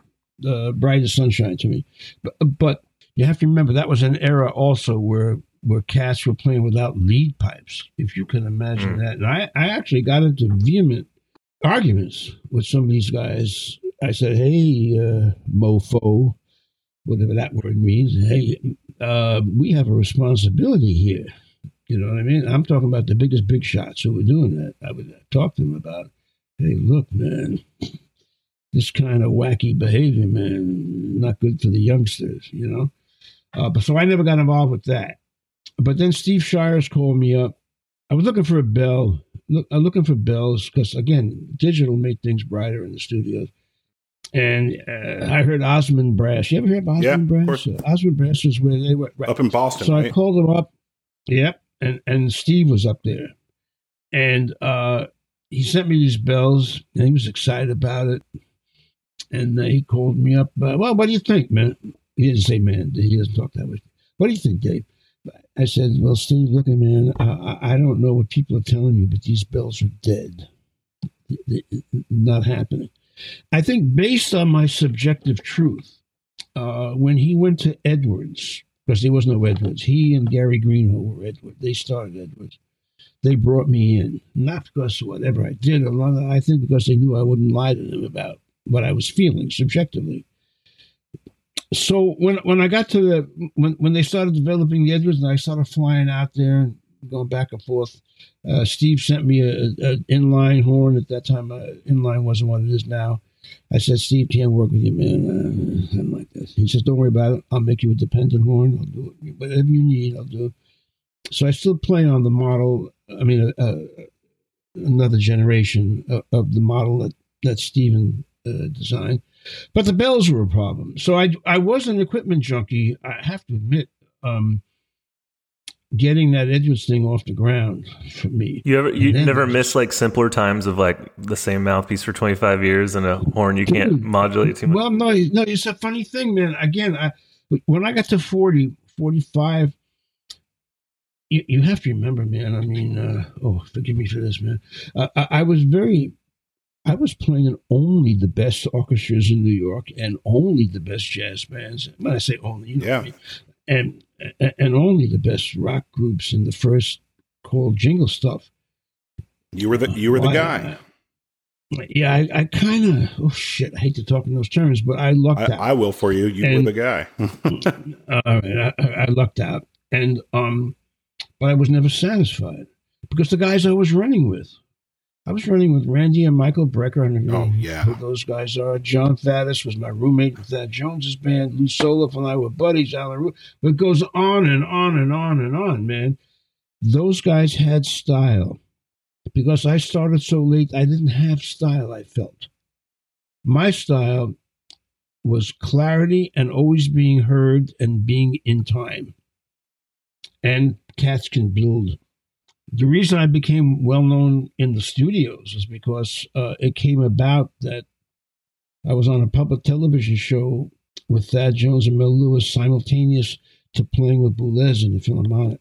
Uh, bright is sunshine to me. But, but you have to remember that was an era also where where cats were playing without lead pipes, if you can imagine Mm. that. And I, I actually got into vehement arguments with some of these guys. I said, "Hey, uh, mofo, whatever that word means. Hey, uh, we have a responsibility here. You know what I mean? I'm talking about the biggest big shots who were doing that. I would talk to them about, hey, look, man, this kind of wacky behavior, man, not good for the youngsters, you know? Uh, but so I never got involved with that. But then Steve Shires called me up. I was looking for a bell, look, I'm looking for bells because, again, digital made things brighter in the studios. And uh, I heard Osmun Brass. You ever hear of Osmun Yeah, of Brass? course. Uh, Osmun Brass is where they were. Right. Up in Boston, So I called him up. Yep. And and Steve was up there. And uh he sent me these bells and he was excited about it. And uh, he called me up. Uh, well, what do you think, man? He didn't say man. He doesn't talk that way. What do you think, Dave? I said, well, Steve, look, man, I, I- don't know what people are telling you, but these bells are dead. They- they- Not happening. I think based on my subjective truth, uh, when he went to Edwards, because there was no Edwards, he and Gary Greenhoe were Edwards. They started Edwards. They brought me in, not because of whatever I did, a lot of, I think because they knew I wouldn't lie to them about what I was feeling subjectively. So when when I got to the when when they started developing the Edwards and I started flying out there going back and forth, uh, Steve sent me a, a inline horn at that time. Uh, inline wasn't what it is now. I said, Steve, can't work with you, man. Uh, something like this. He says, don't worry about it. I'll make you a dependent horn. I'll do it. Whatever you need, I'll do. So I still play on the model. I mean, uh, uh, another generation of, of the model that, that Steven uh, designed. But the bells were a problem. So I, I was an equipment junkie. I have to admit, um, getting that Edwards thing off the ground for me. You ever you never there's- miss like simpler times of like the same mouthpiece for 25 years and a horn you can't Dude. modulate too much. Well, no, no, it's a funny thing, man. Again, I when I got to 40, 45, you, you have to remember, man. I mean, uh, oh, forgive me for this, man. Uh, I, I was very, I was playing in only the best orchestras in New York and only the best jazz bands. When I say only, you know what I Yeah. mean? and and only the best rock groups in the first called jingle stuff. You were the you were the Why- guy. Yeah, I, I kind of oh shit, I hate to talk in those terms, but I lucked I, out. I will for you. You And- were the guy. uh, I, I I lucked out, and um, but I was never satisfied because the guys I was running with, I was running with Randy and Michael Brecker, and Oh, yeah. who those guys are. Jon Faddis was my roommate with Thad Jones's band. Lew Soloff and I were buddies. Alan Ru- but it goes on and on and on and on, man. Those guys had style because I started so late. I didn't have style. I felt my style was clarity and always being heard and being in time. And cats can build. The reason I became well known in the studios is because uh, it came about that I was on a public television show with Thad Jones and Mel Lewis simultaneous to playing with Boulez in the Philharmonic.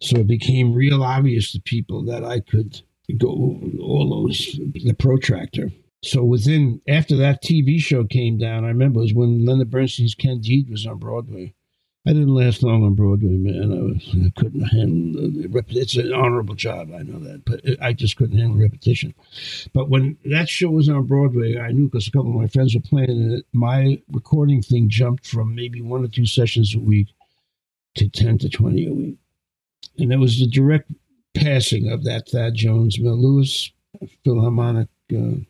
So it became real obvious to people that I could go all those, the protractor. So within after that TV show came down, I remember it was when Leonard Bernstein's Candide was on Broadway. I didn't last long on Broadway, man. I, was, I couldn't handle the It's an honorable job, I know that, but I just couldn't handle repetition. But when that show was on Broadway, I knew because a couple of my friends were playing it. My recording thing jumped from maybe one or two sessions a week to ten to twenty a week, and that was the direct passing of that Thad Jones, Mel Lewis, Philharmonic. Uh,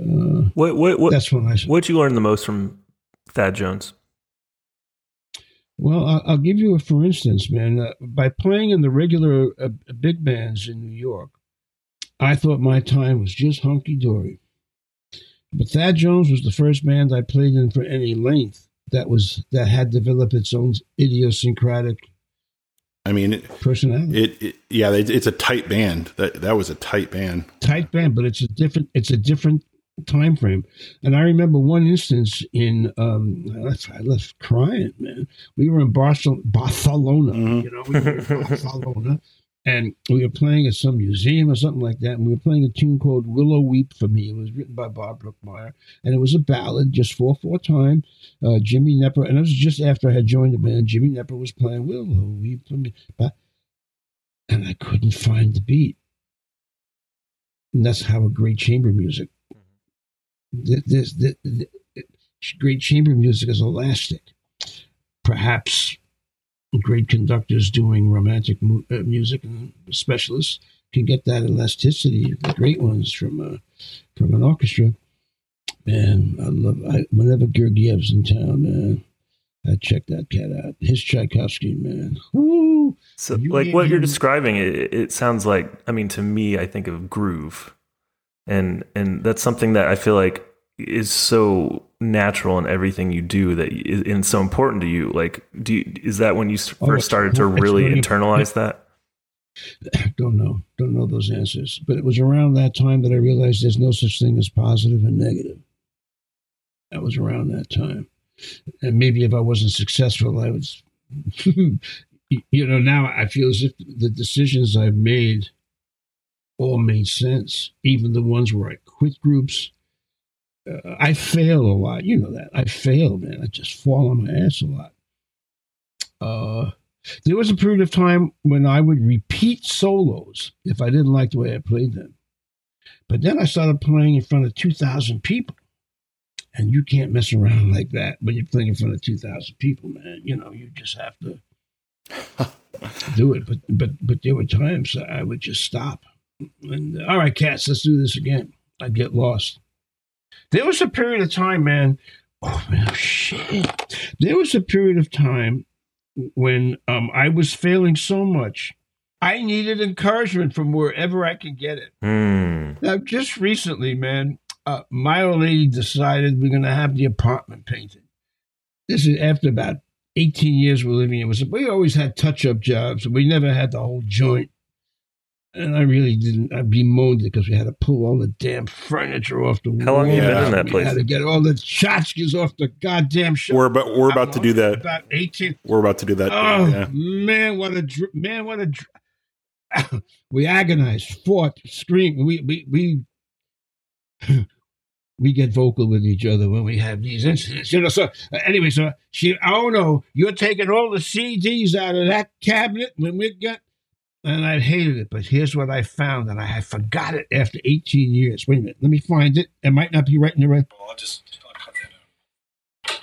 uh, what what what that's when I what you learn the most from Thad Jones? Well, I'll, I'll give you a for instance, man. Uh, by playing in the regular uh, big bands in New York, I thought my time was just hunky dory. But Thad Jones was the first band I played in for any length that was that had developed its own idiosyncratic I mean, it, personality. It, it yeah, it, it's a tight band. That that was a tight band. Tight band, but it's a different. It's a different time frame. And I remember one instance in um, I left, I left crying, man. We were in Barcelona, Barcelona, Mhm. you know, we were in Barcelona, and we were playing at some museum or something like that. And we were playing a tune called "Willow Weep for Me." It was written by Bob Brookmeyer, and it was a ballad, just four four time. Uh, Jimmy Knepper, and it was just after I had joined the band. Jimmy Knepper was playing "Willow Weep for Me," but and I couldn't find the beat. And that's how a great chamber music th- this, th- th- great chamber music is elastic. Perhaps great conductors doing romantic mu- uh, music and specialists can get that elasticity. The great ones from uh, from an orchestra. Man, I love. I, whenever Gergiev's in town, man, I check that cat out. His Tchaikovsky, man. Woo! So, You like what you're describing, it, it sounds like. I mean, to me, I think of groove, and and that's something that I feel like is so natural in everything you do that is and so important to you. Like, do you, is that when you Oh, first started to really internalize that? don't know. Don't know those answers. But it was around that time that I realized there's no such thing as positive and negative. That was around that time. And maybe if I wasn't successful, I was, you know, now I feel as if the decisions I've made all made sense, even the ones where I quit groups. Uh, I fail a lot. You know that. I fail, man. I just fall on my ass a lot. Uh, there was a period of time when I would repeat solos if I didn't like the way I played them. But then I started playing in front of 2,000 people. And you can't mess around like that when you're playing in front of 2,000 people, man. You know, you just have to do it. But but but there were times that I would just stop. And all right, cats, let's do this again. I'd get lost. There was a period of time, man. Oh man, shit. There was a period of time when um, I was failing so much, I needed encouragement from wherever I could get it. Hmm. Now, just recently, man, uh, my old lady decided we're going to have the apartment painted. This is after about 18 years we're living in. We always had touch up jobs. We never had the whole joint. And I really didn't. I bemoaned it because we had to pull all the damn furniture off the wall. How long have you been in that we place? had to get all the tchotchkes off the goddamn shop. We're about we're about to do that. About 18. We're about to do that. Oh yeah. man, what a dr- man, what a dr- we agonized, fought, screamed. We we we we get vocal with each other when we have these incidents. You know. So uh, anyway, so she, oh no, you're taking all the CDs out of that cabinet when we get. And I hated it, but here's what I found, and I had forgot it after 18 years. Wait a minute, let me find it. It might not be right in the right. I'll just I'll cut that out.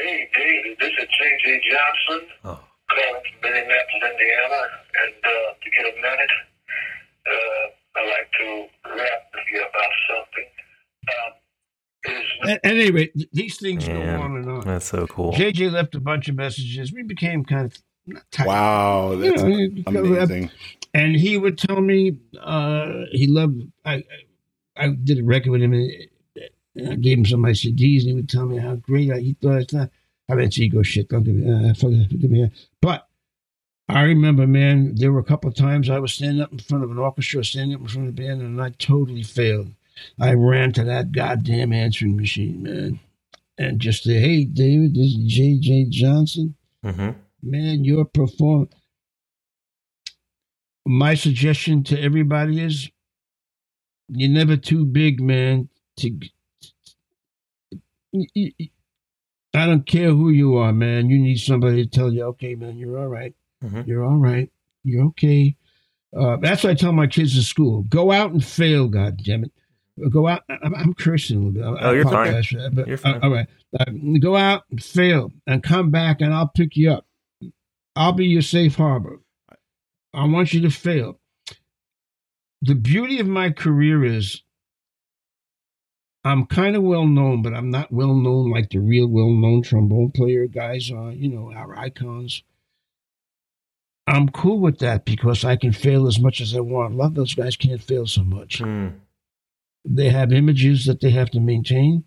Hey, David, this is J.J. Johnson Oh. calling from Indianapolis, Indiana. And uh, to get a minute, uh, I'd like to rap with you about something. Um, is At any rate, these things Man, go on and on. That's so cool. JJ left a bunch of messages. We became kind of not tight. Wow, You that's know, amazing. And he would tell me uh, he loved. I I did a record with him, and and I gave him some of my CDs, and he would tell me how great I, he thought I thought. I meant ego shit. Don't give me, uh, forgive, forgive me. But I remember, man, there were a couple of times I was standing up in front of an orchestra, standing up in front of a band, and I totally failed. I ran to that goddamn answering machine, man, and just say, "Hey, David, this is J.J. Johnson." hmm man, your performance. My suggestion to everybody is you're never too big, man. To I don't care who you are, man. You need somebody to tell you, okay, man, you're all right. Mhm. You're all right. You're okay. Uh, that's what I tell my kids in school. Go out and fail, God damn it. Go out. I'm, I'm cursing a little bit. I, Oh, you're fine. that, but, You're fine. uh, all right. Uh, go out and fail and come back, and I'll pick you up. I'll be your safe harbor. I want you to fail. The beauty of my career is I'm kind of well known, but I'm not well known like the real well known trombone player guys are. You know, our icons. I'm cool with that because I can fail as much as I want. A lot of those guys can't fail so much. Hmm. They have images that they have to maintain.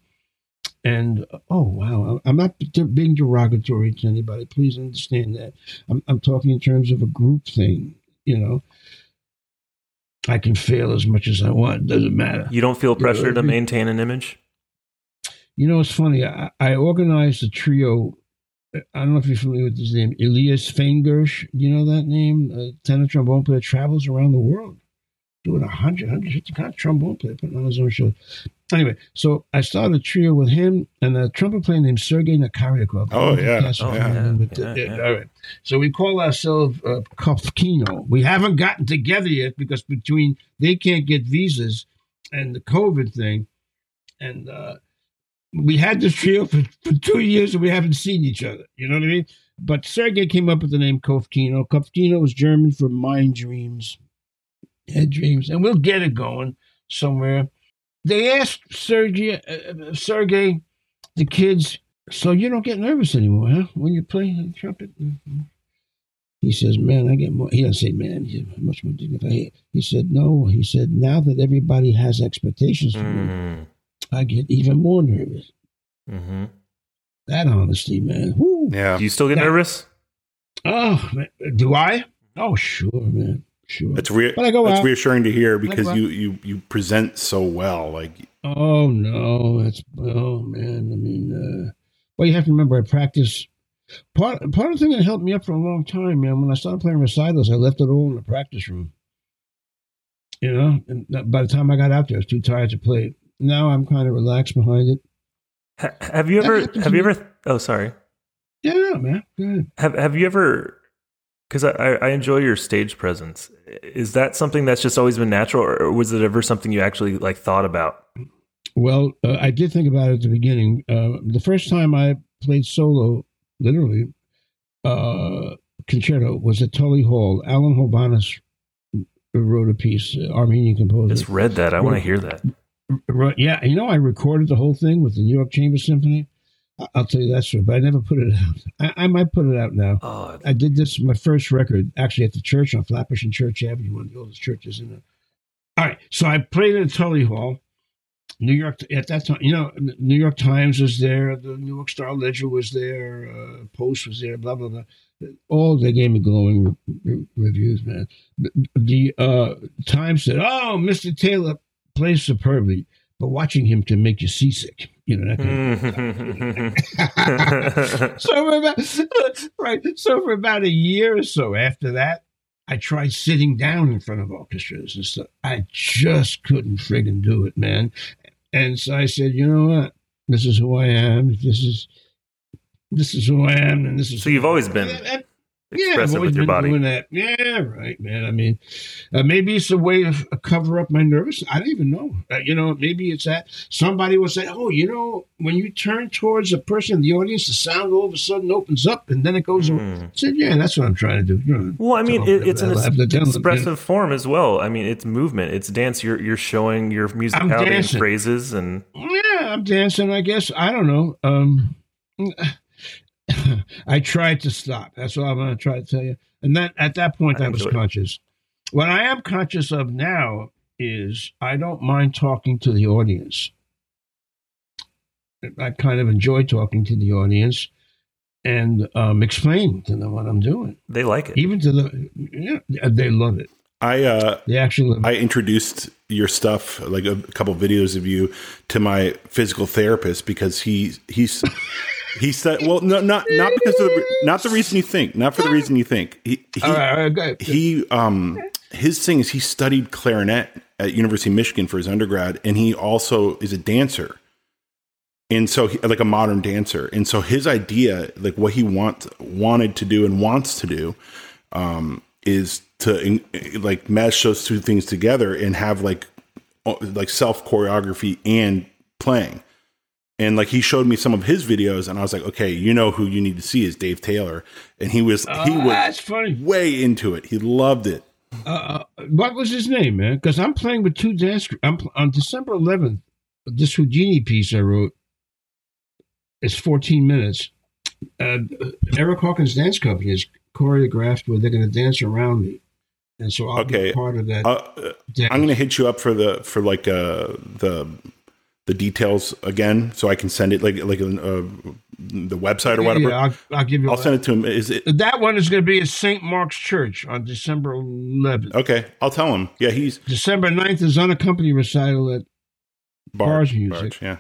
And oh wow, I'm not being derogatory to anybody. Please understand that. I'm, I'm talking in terms of a group thing. You know, I can fail as much as I want. It doesn't matter. You don't feel You know, pressure to maintain an image? You know, it's funny. I, I organized a trio. I don't know if you're familiar with his name, Elias Faingersh. You know that name? Uh, a tenor trombone player travels around the world doing 100, 150 kind of trombone player, putting on his own show. Anyway, so I started a trio with him and a trumpet player named Sergei Nakariakov. Oh, yeah. Oh, yeah. With Yeah, yeah. All right. So we call ourselves uh, Kopfkino. We haven't gotten together yet because between they can't get visas and the COVID thing, and uh, we had this trio for, for two years and we haven't seen each other. You know what I mean? But Sergei came up with the name Kopfkino. Kopfkino was German for mind dreams, head dreams, and we'll get it going somewhere. They asked Sergei, uh, Sergei, the kids, so you don't get nervous anymore, huh? When you play the trumpet? Mhm. He says, "Man, I get more." He doesn't say, "Man." He's much more dignified. He said, "No." He said, "Now that everybody has expectations for me, Mm. I get even more nervous." hmm That honesty, man. Woo. Yeah. Do you still get Yeah. nervous? Oh, man. do I? Oh, sure, man. Sure. It's re- But I go it's out. reassuring to hear because you, you you present so well. Like Oh no, that's oh man. I mean, uh, well, you have to remember, I practice. Part part of the thing that helped me up for a long time, man. When I started playing recitals, I left it all in the practice room. You know, and by the time I got out there, I was too tired to play. Now I'm kind of relaxed behind it. Ha- have you ever? Have you me. ever? Oh, sorry. Yeah, man. Go ahead. Have Have you ever? Because I, I enjoy your stage presence. Is that something that's just always been natural, or was it ever something you actually like thought about? Well, uh, I did think about it at the beginning. Uh, the first time I played solo, literally, uh, concerto was at Tully Hall. Alan Hovhaness wrote a piece, uh, Armenian composer. Just read that. I want to hear that. Right, yeah, you know, I recorded the whole thing with the New York Chamber Symphony. I'll tell you that story, but I never put it out. I, I might put it out now. Oh, I did this my first record actually at the church on Flatbush and Church Avenue, one of the oldest churches in the. All right, so I played at Tully Hall, New York. At that time, you know, New York Times was there, the New York Star Ledger was there, uh, Post was there, blah blah blah. All they gave me glowing re- re- reviews, man. The, the uh, Times said, "Oh, Mr. Taylor plays superbly, but watching him can make you seasick." You know that kind of Mm. so for about, right. So for about a year or so after that, I tried sitting down in front of orchestras and stuff. I just couldn't friggin' do it, man. And so I said, you know what? This is who I am. This is this is who I am, and this is. so you've always been Yeah, always with your body. doing that. Yeah, right, man. I mean, uh, maybe it's a way to uh, cover up my nervous. I don't even know. Uh, you know, maybe it's that somebody will say, "Oh, you know, when you turn towards a person in the audience, the sound all of a sudden opens up, and then it goes." Mm. I said, "Yeah, that's what I'm trying to do." You know, Well, I mean, it, it's an them, I have to tell them, expressive form as well. I mean, it's movement, it's dance. You're you're showing your musicality and phrases, and Yeah, I'm dancing. I guess I don't know. Um, I tried to stop. That's all I'm going to try to tell you. And that at that point, I I, was enjoy it. conscious. What I am conscious of now is I don't mind talking to the audience. I kind of enjoy talking to the audience and um, explaining to them what I'm doing. they like it. Even to the, yeah, they love it. I uh They actually love it. I introduced your stuff, like a couple videos of you, to my physical therapist because he he's he said, well, no, not not because of the not the reason you think, not for the reason you think. He he, All right, all right, go ahead. he um his thing is he studied clarinet at University of Michigan for his undergrad, and he also is a dancer. And so, he, like a modern dancer, and so his idea, like what he wants wanted to do and wants to do, um, is to in, like mesh those two things together and have like like self choreography and playing. And like he showed me some of his videos, and I was like, okay, you know who you need to see is Dave Taylor, and he was he Oh, was that's funny. way into it. He loved it. Uh, what was his name, man? Because I'm playing with two dance. I'm on December 11th. this Houdini piece I wrote. It's 14 minutes. Uh, Erick Hawkins Dance Company is choreographed where they're going to dance around me, and so I'll Okay. be part of that. Uh. I'm gonna hit you up for the for like uh the the details again, so I can send it like like uh, the website or whatever. Yeah, I'll, I'll give you. I'll send it to him. Is it that. one is going to be at St. Mark's Church on December 11th. okay? I'll tell him. Yeah, he's December 9th is unaccompanied recital at Bargemusic. yeah.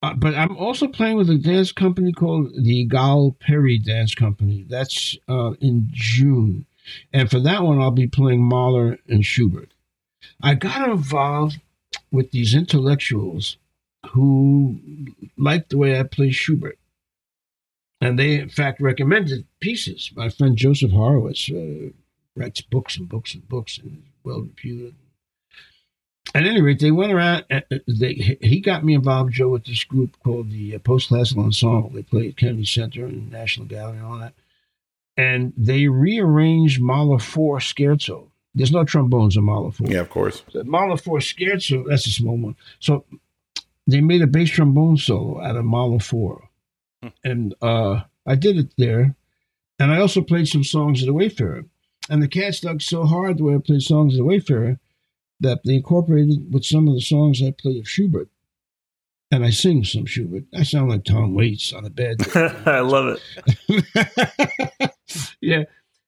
Uh, but I'm also playing with a dance company called the Gal Perry Dance Company. That's uh, in June. And for that one, I'll be playing Mahler and Schubert. I got involved with these intellectuals who liked the way I play Schubert. And they, in fact, recommended pieces. My friend Joseph Horowitz uh, writes books and books and books and is well reputed. At any rate, they went around. uh, uh, They, he got me involved, Joe, with this group called the uh, Post Classical Ensemble. They play at Kennedy Center and National Gallery and all that. And they rearranged Mahler 4 Scherzo. There's no trombones in Mahler 4. Yeah, of course. Mahler 4 Scherzo, that's a small one. So they made a bass trombone solo out of Mahler 4. And uh, I did it there. And I also played some songs of the Wayfarer. And the cats dug so hard the way I played songs of the Wayfarer that they incorporated with some of the songs I play of Schubert. And I sing some Schubert. I sound like Tom Waits on a bed. I love it. yeah,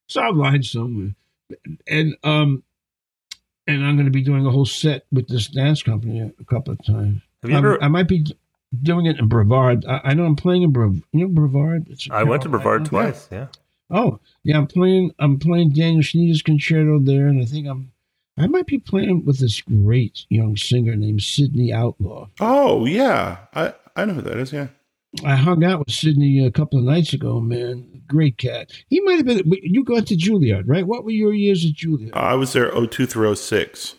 some line somewhere, and um, and I'm going to be doing a whole set with this dance company a couple of times. Have you Um, ever? I might be doing it in Brevard. I, I know I'm playing in Brevard. You know Brevard? It's I went to Brevard twice. Yeah. Oh, yeah, I'm playing. I'm playing Daniel Schneider's concerto there, and I think I'm. I might be playing with this great young singer named Sidney Outlaw. Oh yeah, I I know who that is. Yeah. I hung out with Sidney a couple of nights ago, man. Great cat. He might have been. You got to Juilliard, right? What were your years at Juilliard? I was there 02 through 06.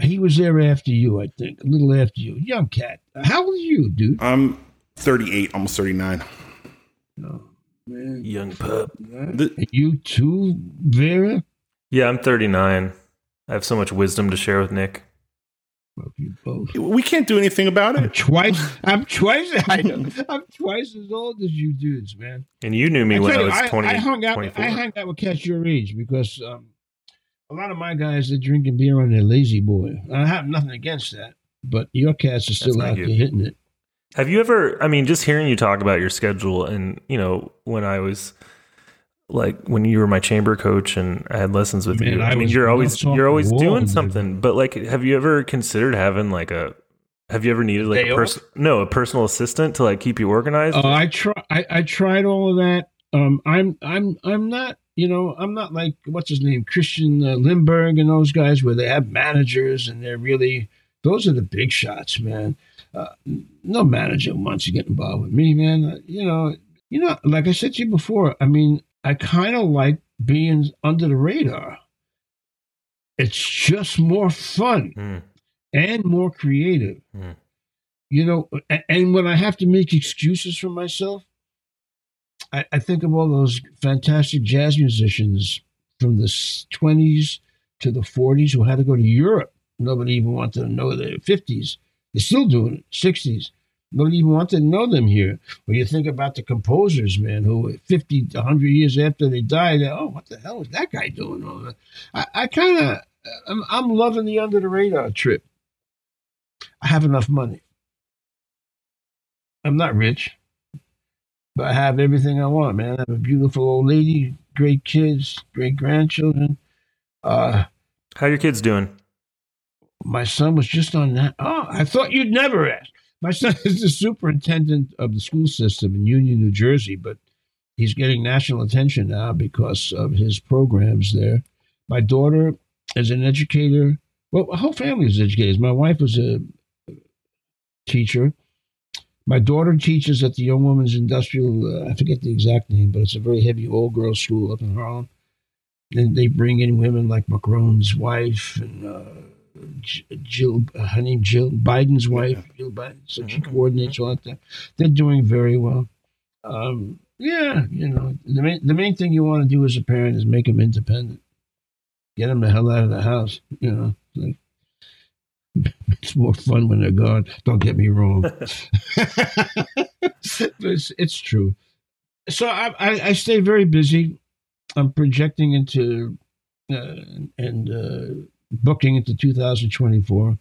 He was there after you, I think, a little after you. Young cat. How old are you, dude? I'm 38, almost 39. Oh, man. Young pup. The, You too, Vera? Yeah, I'm 39. I have so much wisdom to share with Nick. You both. we can't do anything about I'm it. twice. I'm twice. I know, I'm twice as old as you dudes, man. And you knew me I when tell I was 20. I, hung out. 24. I hung out with cats your age because um, a lot of my guys are drinking beer on their lazy boy. I have nothing against that, but your cats are still out you. there hitting it. Have you ever? I mean, just hearing you talk about your schedule, and you know, when I was like when you were my chamber coach and I had lessons with Man, you. I I, mean, was you're always you're always doing dude. something. But like, have you ever considered having like a? Have you ever needed like a person? No, a personal assistant to like keep you organized. Oh, I try. I, I tried all of that. Um, I'm I'm I'm not. You know, I'm not like what's his name, Christian uh, Lindberg and those guys where they have managers and they're really. Those are the big shots, man. Uh, no manager wants to get involved with me, man. Uh, you know, you know, like I said to you before. I mean, I kind of like being under the radar. It's just more fun Hmm. and more creative. Hmm. You know, and when I have to make excuses for myself, I, I think of all those fantastic jazz musicians from the 20s to the 40s who had to go to Europe. Nobody even wanted to know their 50s. They're still doing it, 60s. Nobody even wanted to know them here. When you think about the composers, man, who 50, 100 years after they died, oh, what the hell is that guy doing? I, I kind of, I'm, I'm loving the under the radar trip. I have enough money. I'm not rich, I have everything I want, man. I have a beautiful old lady, great kids, great grandchildren. Uh, How are your kids doing? my son was just on that. Oh, I thought you'd never ask. My son is the superintendent of the school system in Union, New Jersey, but he's getting national attention now because of his programs there. My daughter is an educator. Well, my whole family is educators. My wife was a teacher. My daughter teaches at the Young Women's Industrial, uh, I forget the exact name, but it's a very heavy all girls school up in Harlem. And they bring in women like Macron's wife and uh, Jill, her name Jill Biden's wife, Jill Biden. So she Mhm. coordinates all that. They're doing very well. Um, yeah, you know, the main the main thing you want to do as a parent is make them independent. Get them the hell out of the house. You know, like it's more fun when they're gone. Don't get me wrong. it's, it's true. So I, I, I stay very busy. I'm projecting into uh, and uh, booking into 2024.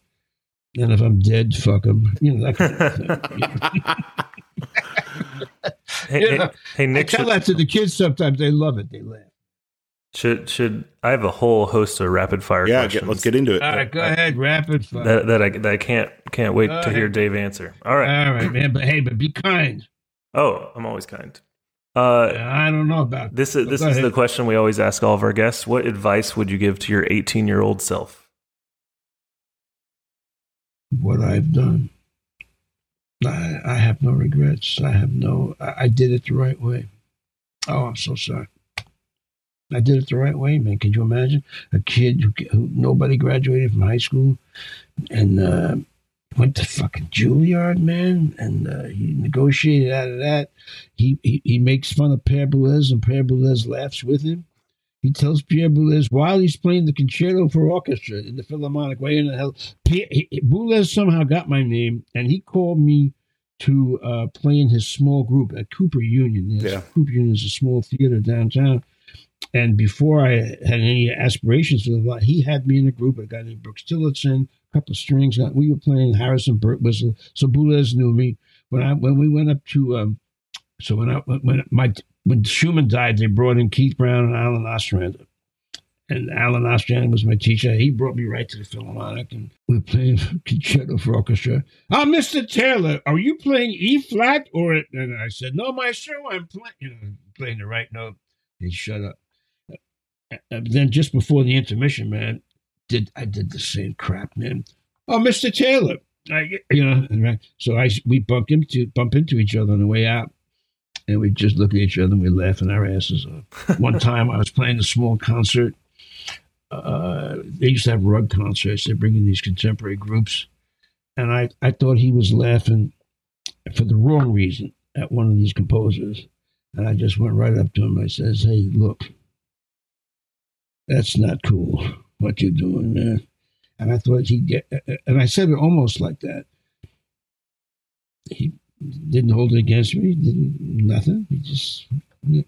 And if I'm dead, fuck them. You know, that kind of thing. Hey, hey, hey, I Nick, tell should, that to the kids sometimes. They love it. They laugh. Should should I have a whole host of rapid fire Yeah, questions get, let's get into it. All right, go ahead. Rapid fire. that that I that I can't can't wait Go to hear. Dave answer. All right. All right, man. But hey, but be kind. Oh, I'm always kind. Uh, I don't know about this is this go is the question we always ask all of our guests. What advice would you give to your 18 year old self? what I've done. I, I have no regrets. I have no. I, I did it the right way. Oh, I'm so sorry. I did it the right way, man. Could you imagine a kid who, who nobody graduated from high school and uh, went to fucking Juilliard, man, and uh, he negotiated out of that. He, he he makes fun of Pierre Boulez, and Pierre Boulez laughs with him. He tells Pierre Boulez while he's playing the concerto for orchestra in the Philharmonic. Way in the hell, Pierre, he, Boulez somehow got my name, and he called me to uh, play in his small group at Cooper Union. Yes, Yeah. Cooper Union is a small theater downtown. And before I had any aspirations for the he had me in a group. A guy named Brooks Tillotson, a couple of strings. uh, We were playing Harrison Birtwistle. So Boulez knew me when I when we went up to. Um, so when I when my when Shuman died, they brought in Keith Brown and Alan Ostrander. And Alan Ostrander was my teacher. He brought me right to the Philharmonic, and we were playing concerto for orchestra. Oh, Mr. Taylor, are you playing E flat or? And I said, No, maestro, I'm playing. You know, playing the right note. He shut up. Then just before the intermission, man, did I did the same crap, man. Oh, Mr. Taylor, I, you know, right- so I we bump into bump into each other on the way out, and we just look at each other and we laughing our asses off. One time I was playing a small concert. Uh, they used to have rug concerts. They bring in these contemporary groups, and I I thought he was laughing for the wrong reason at one of these composers, and I just went right up to him. I says, "Hey, look." That's not cool. What you're doing, man. And I thought he'd get, and I said it almost like that. He didn't hold it against me. Didn't nothing. He just,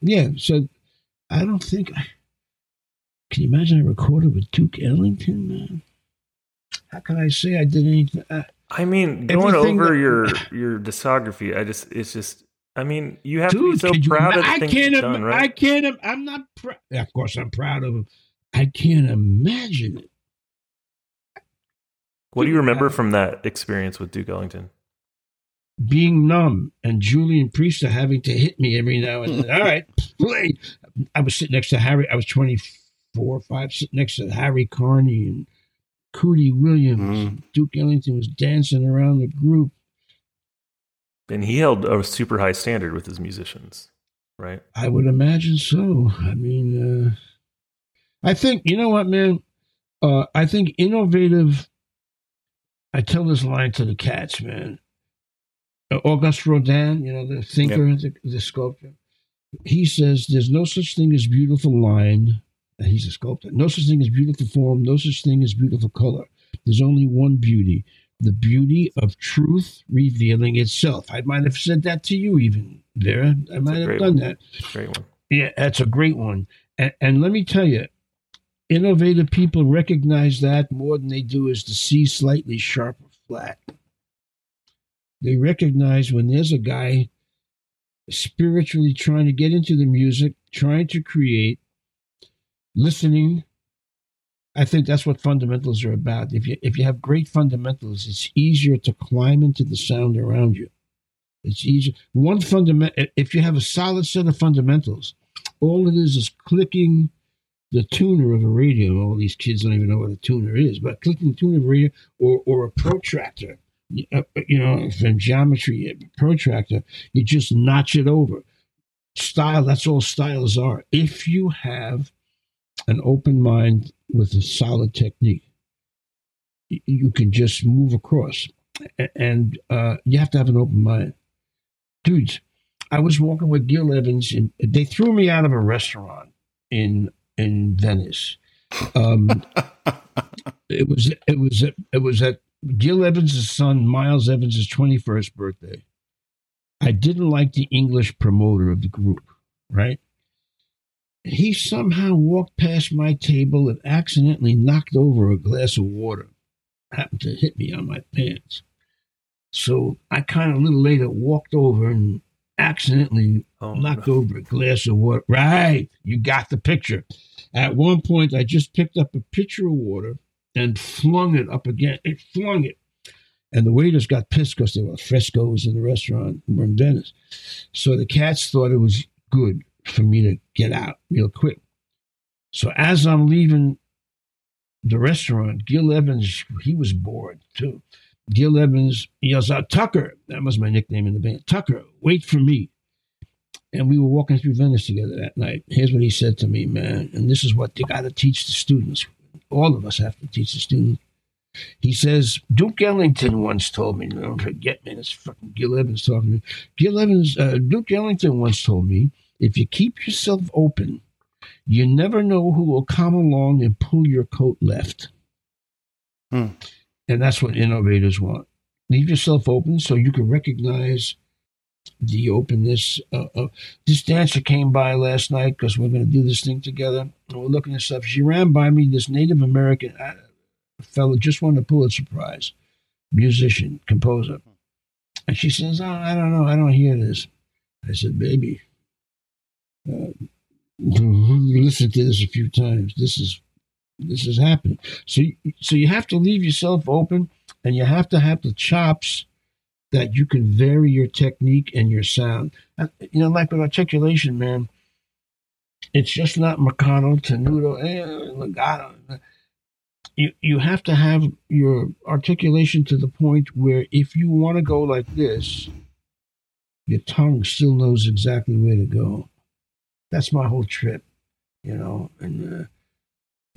yeah. So I don't think. Can you imagine I recorded with Duke Ellington, man? How can I say I did anything? I, I mean, going over that- your your discography, I just it's just I mean, you have to be so could you proud of the I things can't. you've done, I right? can't. im- I'm not. Pr- yeah, of course, I'm proud of him. I can't imagine it. What do you remember from that experience with Duke Ellington? being numb and Julian Priester having to hit me every now and then. All right, play. I was sitting next to Harry. I was 24, or 5, sitting next to Harry Carney and Cootie Williams. Mm. Duke Ellington was dancing around the group. And he held a super high standard with his musicians, right? I would imagine so. I mean, uh, I think, you know what, man? Uh, I think innovative. I tell this line to the cats, man. Uh, Auguste Rodin, you know, the thinker, the, the sculptor, he says there's no such thing as beautiful line. and He's a sculptor. No such thing as beautiful form. No such thing as beautiful color. There's only one beauty the beauty of truth revealing itself. I might have said that to you, even, Vera. I might have done one. that. Great one. Yeah, that's a great one. And, and let me tell you, innovative people recognize that more than they do is to see slightly sharp or flat. They recognize when there's a guy spiritually trying to get into the music, trying to create, listening. I think that's what fundamentals are about. If you if you have great fundamentals, it's easier to climb into the sound around you. It's easier. One fundament. If you have a solid set of fundamentals, all it is is clicking the tuner of a radio. All these kids don't even know what a tuner is, but clicking the tuner of a radio or or a protractor. uh, You know, from geometry, a protractor, you just notch it over. Style. That's all styles are. If you have an open mind with a solid technique, you can just move across, and uh, you have to have an open mind, dudes. I was walking with Gil Evans, and they threw me out of a restaurant in in Venice. Um, it was it was it was at Gil Evans' son, Miles Evans' 21st birthday. I didn't like the English promoter of the group, right? He somehow walked past my table and accidentally knocked over a glass of water. Happened to hit me on my pants. So I kind of a little later walked over and accidentally Oh, knocked over a glass of water. Right. You got the picture. At one point, I just picked up a pitcher of water and flung it up again. It flung it. And the waiters got pissed because there were frescoes in the restaurant. We're in Venice. So the cats thought it was good for me to get out real quick. So as I'm leaving the restaurant, Gil Evans, he was bored too. Gil Evans yells out, Tucker, that was my nickname in the band, Tucker, wait for me. And we were walking through Venice together that night. Here's what he said to me, man. And this is what you got to teach the students. All of us have to teach the students. He says, Duke Ellington once told me, don't forget, man, it's fucking Gil Evans talking to me. Gil Evans, uh, Duke Ellington once told me, if you keep yourself open, you never know who will come along and pull your coat left. Hmm. And that's what innovators want. Leave yourself open so you can recognize the openness. Uh, uh, this dancer came by last night because we're going to do this thing together. And we're looking at stuff. She ran by me, this Native American uh, fellow, just won a Pulitzer Prize, musician, composer. And she says, oh, I don't know. I don't hear this. I said, baby, uh, listen to this a few times. This is this has happened. So, so you have to leave yourself open, and you have to have the chops that you can vary your technique and your sound. You know, like with articulation, man, it's just not Marcato, Tenuto, eh, Legato. You you have to have your articulation to the point where if you want to go like this, your tongue still knows exactly where to go. That's my whole trip, you know. And uh,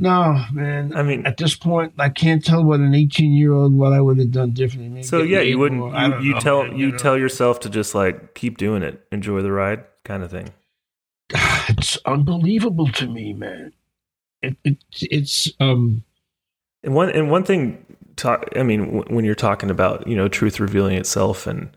no, man, I mean, at this point, I can't tell what an 18 year old what I would have done differently. Maybe so yeah, you wouldn't. more. You, you know, tell man, you know. tell yourself to just like keep doing it, enjoy the ride, kind of thing. it's unbelievable to me, man. It, it it's um And one and one thing, talk, I mean, w- when you're talking about you know truth revealing itself and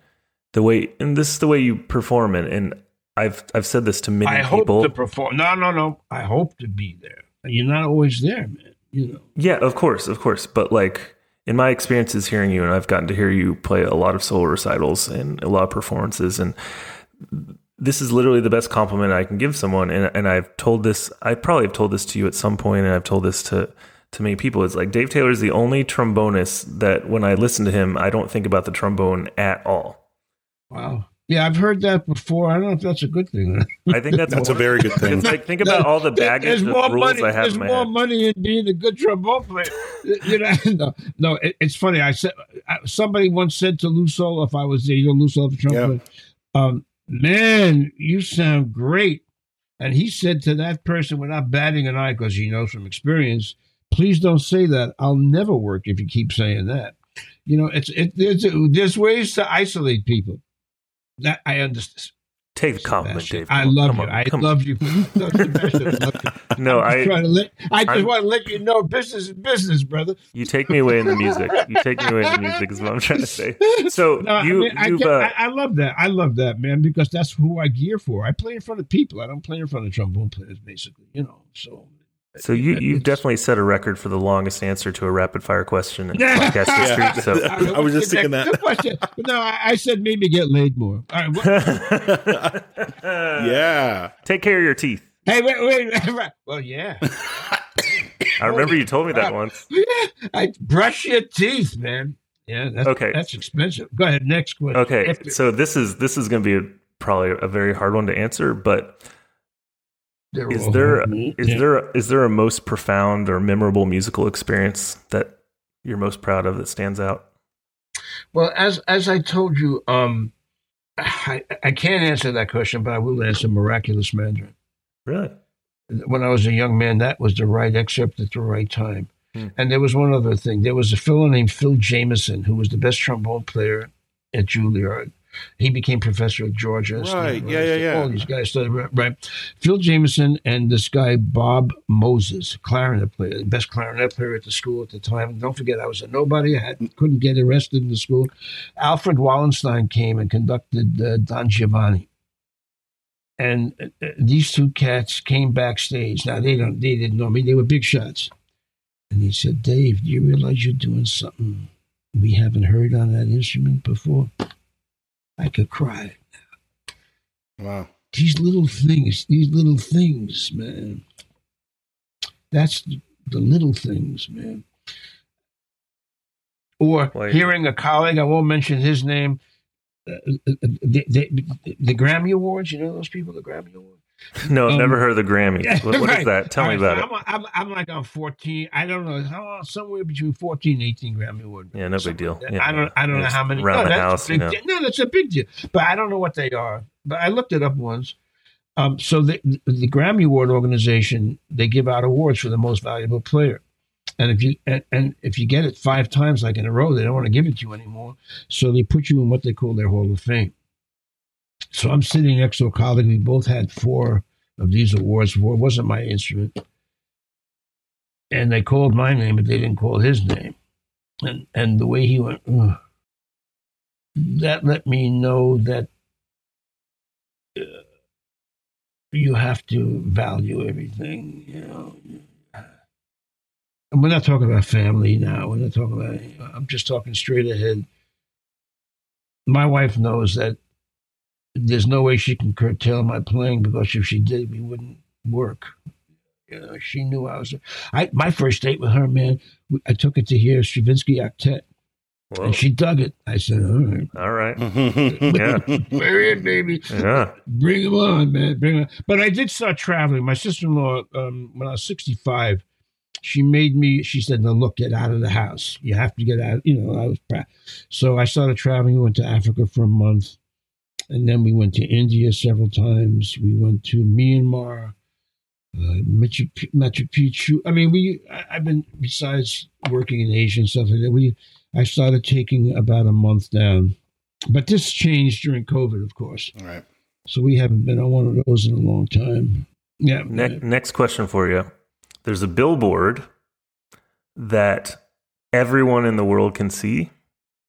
the way, and this is the way you perform it, and I've I've said this to many I hope people. to perform. No, no, no. I hope to be there. You're not always there, man. You know. Yeah, of course, of course. But like in my experiences hearing you, and I've gotten to hear you play a lot of solo recitals and a lot of performances, and this is literally the best compliment I can give someone. And and I've told this, I probably have told this to you at some point, and I've told this to to many people. It's like Dave Taylor is the only trombonist that when I listen to him, I don't think about the trombone at all. Wow. Yeah, I've heard that before. I don't know if that's a good thing. I think that's That's a very good thing. It's like think about all the baggage There's of more rules money. I have There's in my more head. money in being a good trombone player. you know, no, no. It, it's funny. I said somebody once said to Lew Soloff, if I was there, you know, Lew Soloff, the trumpet, um, man, you sound great. And he said to that person, without batting an eye, because he knows from experience, please don't say that. I'll never work if you keep saying that. You know, it's it. There's there's ways to isolate people. That I understand. Take the compliment, Dave. I love you. on, I love you. No, I you. No, I'm just to let, I just I'm- want to let you know business is business, brother. You take me away in the music. You take me away in the music is what I'm trying to say. So No, you, I, mean, I, uh, I, I love that. I love that, man, because that's who I gear for. I play in front of people. I don't play in front of trombone players, basically. You know, so. So you you've definitely set a record for the longest answer to a rapid fire question in podcast history. So I was just thinking that. Good question. No, I, I said maybe get laid more. All right. Yeah. take care of your teeth. hey, wait, wait, wait. Well, yeah. I remember you told me that crap. once. I brush your teeth, man. Yeah. That's, Okay. That's expensive. Go ahead. Next question. Okay, If- so this is this is going to be a, probably a very hard one to answer, but they're is all there hard. is Yeah. there is there a most profound or memorable musical experience that you're most proud of that stands out? Well, as as I told you, um, I, I can't answer that question, but I will answer Miraculous Mandarin. Really? When I was a young man, that was the right excerpt at the right time. Hmm. And there was one other thing. There was a fellow named Phil Jameson who was the best trombone player at Juilliard. He became professor at Georgia. Right. Yeah, yeah, yeah. All these guys studied, right? Phil Jameson and this guy, Bob Moses, clarinet player, the best clarinet player at the school at the time. Don't forget, I was a nobody. I had, couldn't get arrested in the school. Alfred Wallenstein came and conducted uh, Don Giovanni. And uh, uh, these two cats came backstage. Now they don't, they didn't know me. They were big shots. And he said, "Dave, do you realize you're doing something we haven't heard on that instrument before?" I could cry. Wow. These little things, these little things, man. That's the little things, man. Or Wait. hearing a colleague, I won't mention his name, uh, uh, uh, the, the, the Grammy Awards. You know those people, the Grammy Awards. No, Um, never heard of the Grammys. What, what is Right. that? Tell All me right, about so it. I'm, I'm, I'm like on 14. I don't know how somewhere between 14 and 18 Grammy Award. Yeah, no big deal. like. Yeah, I don't. I don't know how many. around no, the that's a house, big you know. deal. No, that's a big deal. But I don't know what they are. But I looked it up once. Um, so the the Grammy Award organization they give out awards for the most valuable player, and if you and, and if you get it five times like in a row, they don't want to give it to you anymore. So they put you in what they call their Hall of Fame. So I'm sitting next to a colleague. We both had four of these awards. Four wasn't my instrument, and they called my name, but they didn't call his name. And and the way he went, "Ugh," that let me know that uh, you have to value everything. You know, and we're not talking about family now. We're not talking about. I'm just talking straight ahead. My wife knows that there's no way she can curtail my playing because if she did, we wouldn't work. You know, she knew I was. I my first date with her, man. I took it to hear Stravinsky Octet, Whoa. and she dug it. I said, "All right, All right. yeah. we're baby. Yeah. Bring him on, man. Bring him. But I did start traveling. My sister-in-law, um, when I was 65, she made me. She said, "No, look, get out of the house. You have to get out." You know, I was proud. So I started traveling. We went to Africa for a month, and then we went to India several times. We went to Myanmar, uh, Machu, Machu Picchu. I mean, we. I, I've been besides working in Asia and stuff like that. We. I started taking about a month down, but this changed during COVID, of course. All right. So we haven't been on one of those in a long time. Yeah. Ne- next question for you. There's a billboard that everyone in the world can see,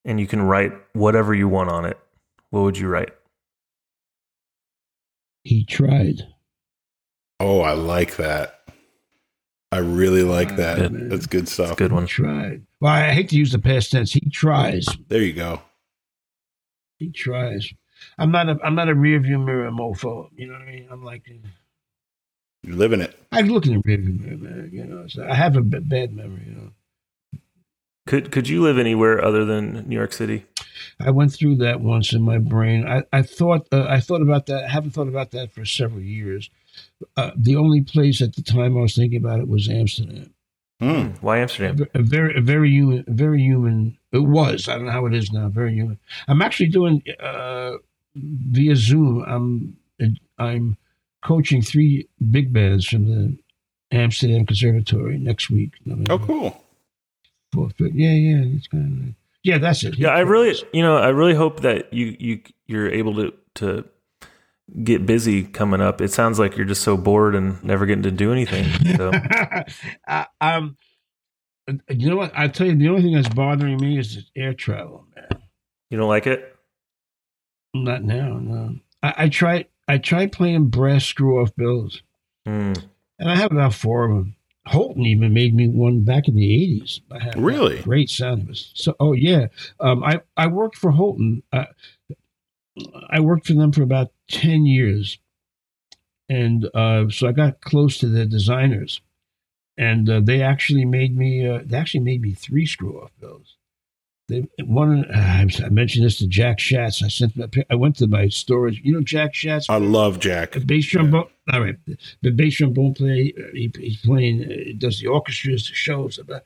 and you can write whatever you want on it. What would you write? He tried. Oh, I like that. I really like that. Good. That's good stuff. Good He one. tried. Well, I hate to use the past tense. He tries. There you go. He tries. I'm not a I'm not a rear view mirror mofo. You know what I mean? I'm like You're living it. I look in the rear view mirror, man. You know, so I have a b- bad memory. You know, Could could you live anywhere other than New York City? I went through that once in my brain. I I thought uh, I thought about that. I haven't thought about that for several years. Uh, the only place at the time I was thinking about it was Amsterdam. Hmm. Why Amsterdam? ve- a very a very human a very human it was i don't know how it is now very human i'm actually doing uh via zoom i'm i'm coaching three big bands from the amsterdam conservatory next week Oh, cool. But yeah yeah it's kind of yeah that's it Yeah, I really, you know, I really hope that you you you're able to to get busy coming up. It sounds like you're just so bored and never getting to do anything. So um you know what i tell you the only thing that's bothering me is air travel man you don't like it? not now no i, I tried i tried playing brass screw off bells Hmm. and I have about four of them. Holton even made me one back in the eighties. Really? great sound. Was so. Oh yeah, um, I I worked for Holton. Uh, I worked for them for about ten years, and uh, so I got close to the designers, and uh, they actually made me. Uh, they actually made me three screw off bells. They one. Uh, I mentioned this to Jack Schatz. I sent. a- I went to my storage. You know Jack Schatz. I love Jack. The bass trombone. All right, the bass trombone player. uh, He, he's playing. Uh, does the orchestras, the shows. About.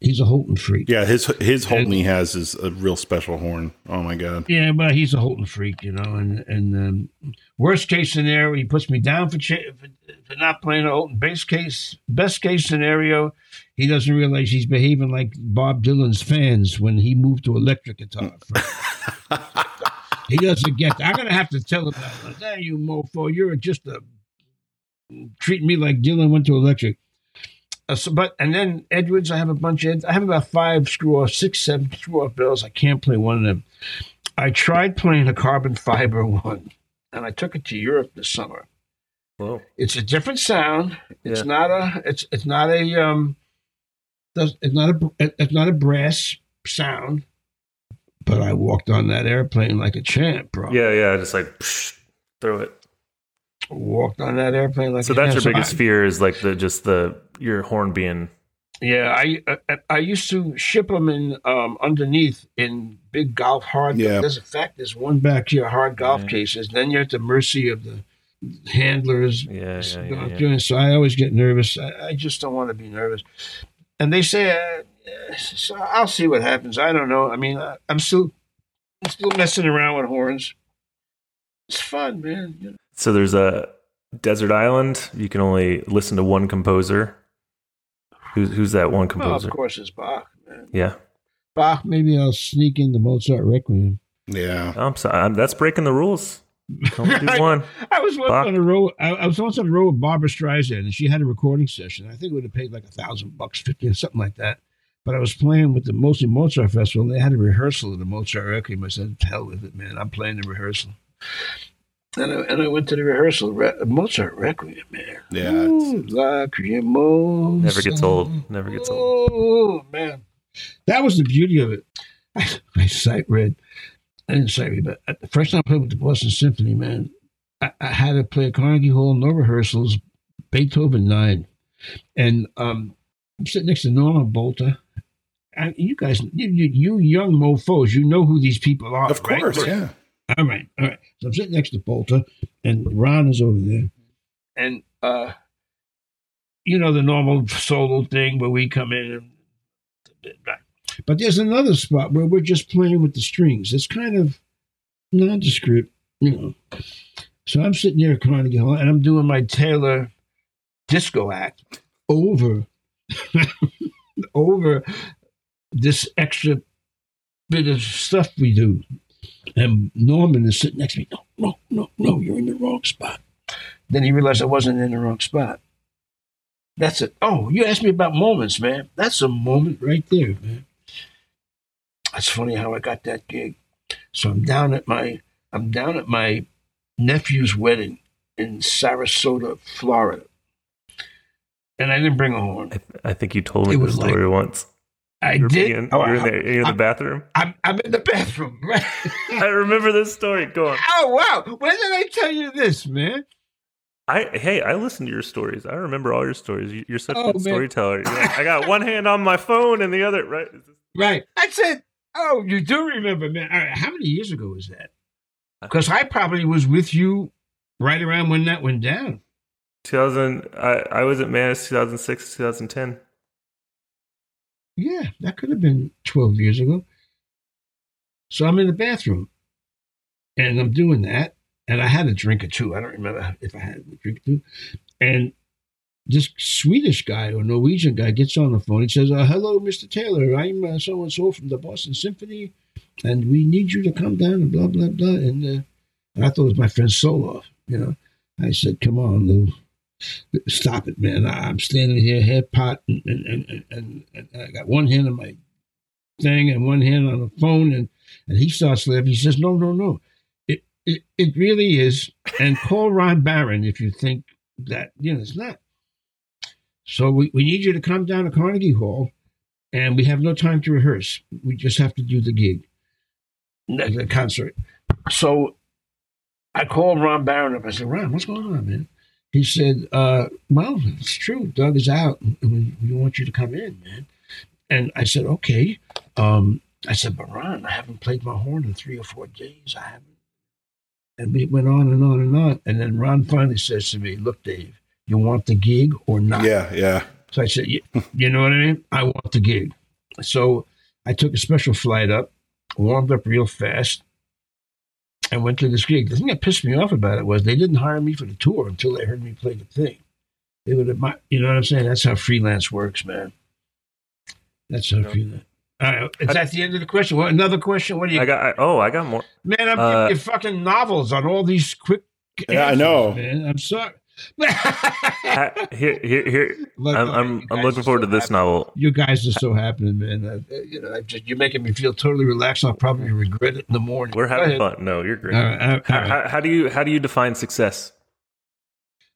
He's a Holton freak. Yeah, his his Holton he has is a real special horn. Oh my god. Yeah, but he's a Holton freak, you know. And and um, worst case scenario, he puts me down for, cha- for for not playing a Holton. Best case, best case scenario, he doesn't realize he's behaving like Bob Dylan's fans when he moved to electric guitar. He doesn't get. That. I'm gonna have to tell him that. Damn you, mofo! You're just a treating me like Dylan went to electric. Uh, so, but and then Edwards, I have a bunch of. I have about five screw off, six, seven screw off bells. I can't play one of them. I tried playing a carbon fiber one, and I took it to Europe this summer. Whoa. It's a different sound. It's Yeah. not a. It's it's not a um. Does- It's not a. It's not a brass sound. But I walked on that airplane like a champ, bro. Yeah, yeah, just like psh, throw it. Walked on that airplane like. So a that's champ. your biggest I- fear is like the just the your horn being Yeah, I, I I used to ship them in um, underneath in big golf hard. Yeah. There's a fact there's one back here hard golf Yeah. cases. Then you're at the mercy of the handlers. yeah, yeah, yeah, yeah. doing so I always get nervous. I, I just don't want to be nervous. And they say, uh, I'll see what happens. I don't know. I mean, I, I'm still I'm still messing around with horns. It's fun, man. You know? So there's a desert island. You can only listen to one composer. Who's who's that one Well, composer? of course, it's Bach, man. yeah, Bach. Maybe I'll sneak in the Mozart Requiem. Yeah. I'm sorry. I'm, that's breaking the rules. You can only do Right. one. I was once Bach. on a row. I, I was once on a row with Barbra Streisand, and she had a recording session. I think it would have paid like a thousand bucks, fifty or something like that. But I was playing with the mostly Mozart festival, and they had a rehearsal of the Mozart Requiem. I said, "Hell with it, man! I'm playing the rehearsal." And I, and I went to the rehearsal. Re- Mozart Requiem, man. Yeah, Ooh, Lacrimosa. Never gets old. Never gets old. Oh man, that was the beauty of it. I, I sight read. I didn't read, but uh, the first time I played with the Boston Symphony, man, I, I had to play at Carnegie Hall, no rehearsals, Beethoven nine, and um, I'm sitting next to Norman Bolter. And you guys, you, you, you young mofo's, you know who these people are, Of right? course, yeah. All right, all right. So I'm sitting next to Bolter, and Ron is over there, and uh, you know the normal solo thing where we come in and. But there's another spot where we're just playing with the strings. It's kind of nondescript, you know. So I'm sitting there at Carnegie Hall, and I'm doing my Taylor disco act over over this extra bit of stuff we do. And Norman is sitting next to me. No, no, no, no, you're in the wrong spot. Then he realized I wasn't in the wrong spot. That's it. Oh, you asked me about moments, man. That's a moment right there, man. That's funny how I got that gig. So I'm down at my I'm down at my nephew's wedding in Sarasota, Florida. And I didn't bring a horn. I, th- I think you told me It the was like- story once. I You're did. being- oh, you're in the, you're in I'm- bathroom. I'm, I'm in the bathroom. Right? I remember this story. Go on. oh wow! When did I tell you this, man? I hey, I listen to your stories. I remember all your stories. You- You're such Oh, a good man. storyteller. You're like, I got one hand on my phone and the other right. Is Right. I said, "Oh, you do remember, man? All right, how many years ago was that?" Uh, because I probably was with you right around when that went down. 2000. I I was at Manus 2006 2010. Yeah, that could have been 12 years ago. So I'm in the bathroom and I'm doing that. And I had a drink or two. I don't remember if I had a drink or two. And this Swedish guy or Norwegian guy gets on the phone. He says, uh, Hello, Mr. Taylor. I'm uh, so and so from the Boston Symphony. And we need you to come down and blah, blah, blah. And, uh, and I thought it was my friend Soloff. You know, I said, Come on, Lew. Stop it, man. I- I'm standing here, head pot, and, and, and, and, and I got one hand on my thing and one hand on the phone. And, and he starts laughing. He says, No, no, no. It, it, it really is. And call Ron Barron if you think that, you know, it's not. So we, we need you to come down to Carnegie Hall, and we have no time to rehearse. We just have to do the gig, the concert. So I called Ron Barron up. I said, Ron, what's going on, man? He said, uh, well, it's true. Doug is out, and we, we want you to come in, man. And I said, okay. Um, I said, but Ron, I haven't played my horn in three or four days. I haven't. And we went on and on and on. And then Ron finally says to me, look, Dave, you want the gig or not? Yeah, yeah. So I said, you, you know what I mean? I want the gig. So I took a special flight up, warmed up real fast, and went to this gig. The thing that pissed me off about it was they didn't hire me for the tour until they heard me play the thing. They would have, you know what I'm saying? That's how freelance works, man. That's how Yeah. freelance. right, is that the end of the question? What another question? What do you I got. I, oh, I got more. man? I'm uh, giving you fucking novels on all these quick. Yeah, I know. man. I'm sorry. Ha- Here, here, here. Look, I'm, I'm, I'm looking forward so to this happy. novel. You guys are so happening, man. Uh, you know, I just, you're making me feel totally relaxed. I'll probably regret it in the morning. We're having fun. No, you're great. All right, all right, How, how, how do you how do you define success?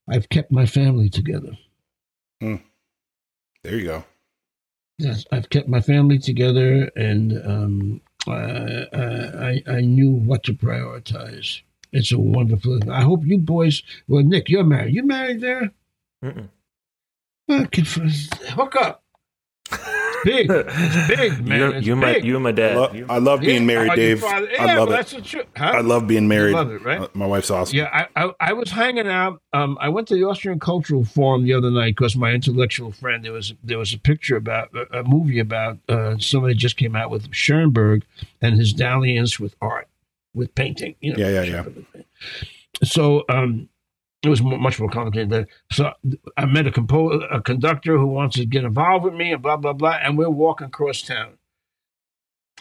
I've kept my family together. Hmm. There you go. Yes, I've kept my family together, and um, I, I I knew what to prioritize. It's a wonderful. I hope you boys. Well, Nick, you're married. You married there? Mm-mm. Well, conf- hook up. Big, it's big, man. you, It's you, and my, you and my I, dad. lo- I love being Yeah, married, oh, Dave. father- I love well, it. That's the truth. Huh? I love being married. love it, right? Uh, My wife's awesome. Yeah, I, I I was hanging out. Um, I went to the Austrian Cultural Forum the other night because my intellectual friend there was there was a picture about a, a movie about uh, somebody just came out with Schoenberg and his dalliance with art, with painting. You know, Yeah, yeah, yeah. So um, it was much more complicated. Than, so I met a compo- a conductor who wants to get involved with me and blah blah blah, and we're walking across town,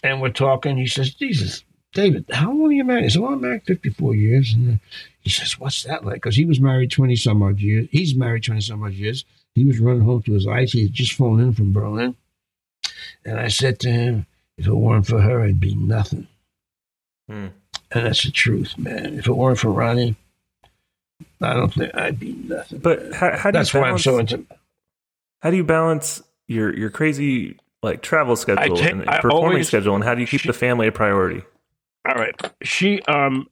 and we're talking. He says, "Jesus, David, how long are you married?" I said, "Well, I'm married 54 years." And he says, "What's that like?" Because he was married 20 some odd years. He's married 20 some odd years. He was running home to his wife. He had just flown in from Berlin, and I said to him, "If it weren't for her, I'd be nothing." Hmm. And that's the truth, man. If it weren't for Ronnie, I don't think I'd be nothing. But how, how do that's you why I'm balance, so into. how do you balance your your crazy like travel schedule take- and performing always- schedule, and how do you keep the family a priority? All right, she um,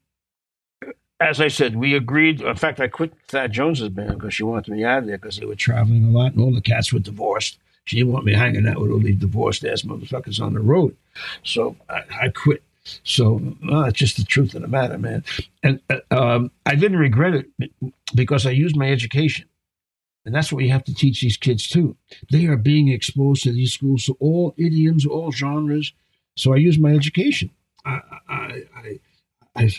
as I said, we agreed. In fact, I quit Thad Jones's band because she wanted me out of there because they were traveling a lot and all the cats were divorced. She didn't want me hanging out with all these divorced ass motherfuckers on the road, so I, I quit. So it's just the truth of the matter, man. And uh, um, I didn't regret it because I used my education. And that's what you have to teach these kids too. They are being exposed to these schools, to all idioms, all genres. So I used my education. I, I, I, I,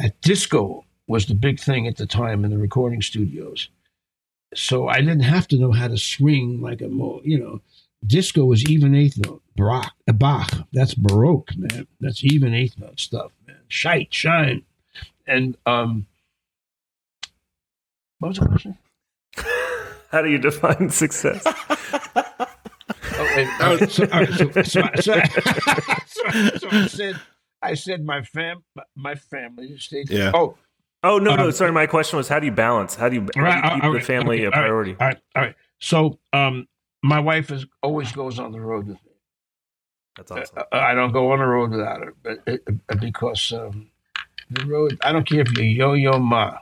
at disco was the big thing at the time in the recording studios. So I didn't have to know how to swing like a mo, you know. Disco was even eighth note. Bach, Bach, that's Baroque, man. That's even eighth note stuff, man. Shite, shine, and um. What was the question? How do you define success? Oh, wait, all right, so, all right, so, so, so, so, so I said, I said my fam, my family stayed. Yeah. Oh, oh no, no, Um, sorry. My question was, how do you balance? How do you, how do you keep all the family okay, a all right, priority? All right, all right. So, um, my wife is always goes on the road with me. That's awesome. Uh, I don't go on the road without her, but it, it- because um, the road. I don't care if you're Yo-Yo Ma.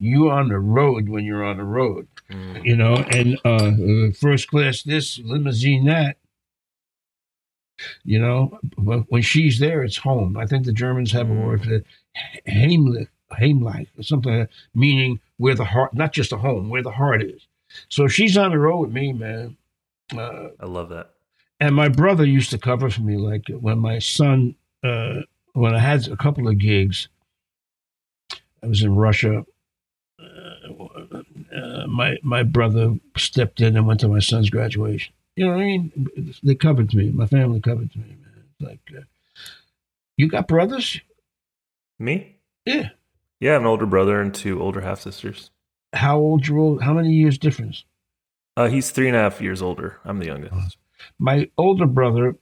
You on the road when you're on the road, Mm. you know, and uh, uh, first class this, limousine that. You know, but when she's there, it's home. I think the Germans have a word for that, Heimlich, Heimlich, or something like meaning where the heart, not just a home, where the heart is. So she's on the road with me, man. Uh, I love that. And my brother used to cover for me like when my son uh when i had a couple of gigs i was in russia uh, uh, my my brother stepped in and went to my son's graduation you know what i mean they covered me my family covered me man It's like uh, you got brothers Me? yeah Yeah, I have an older brother and two older half sisters. how old you old how many years difference Uh, he's three and a half years older. I'm the youngest. My older brother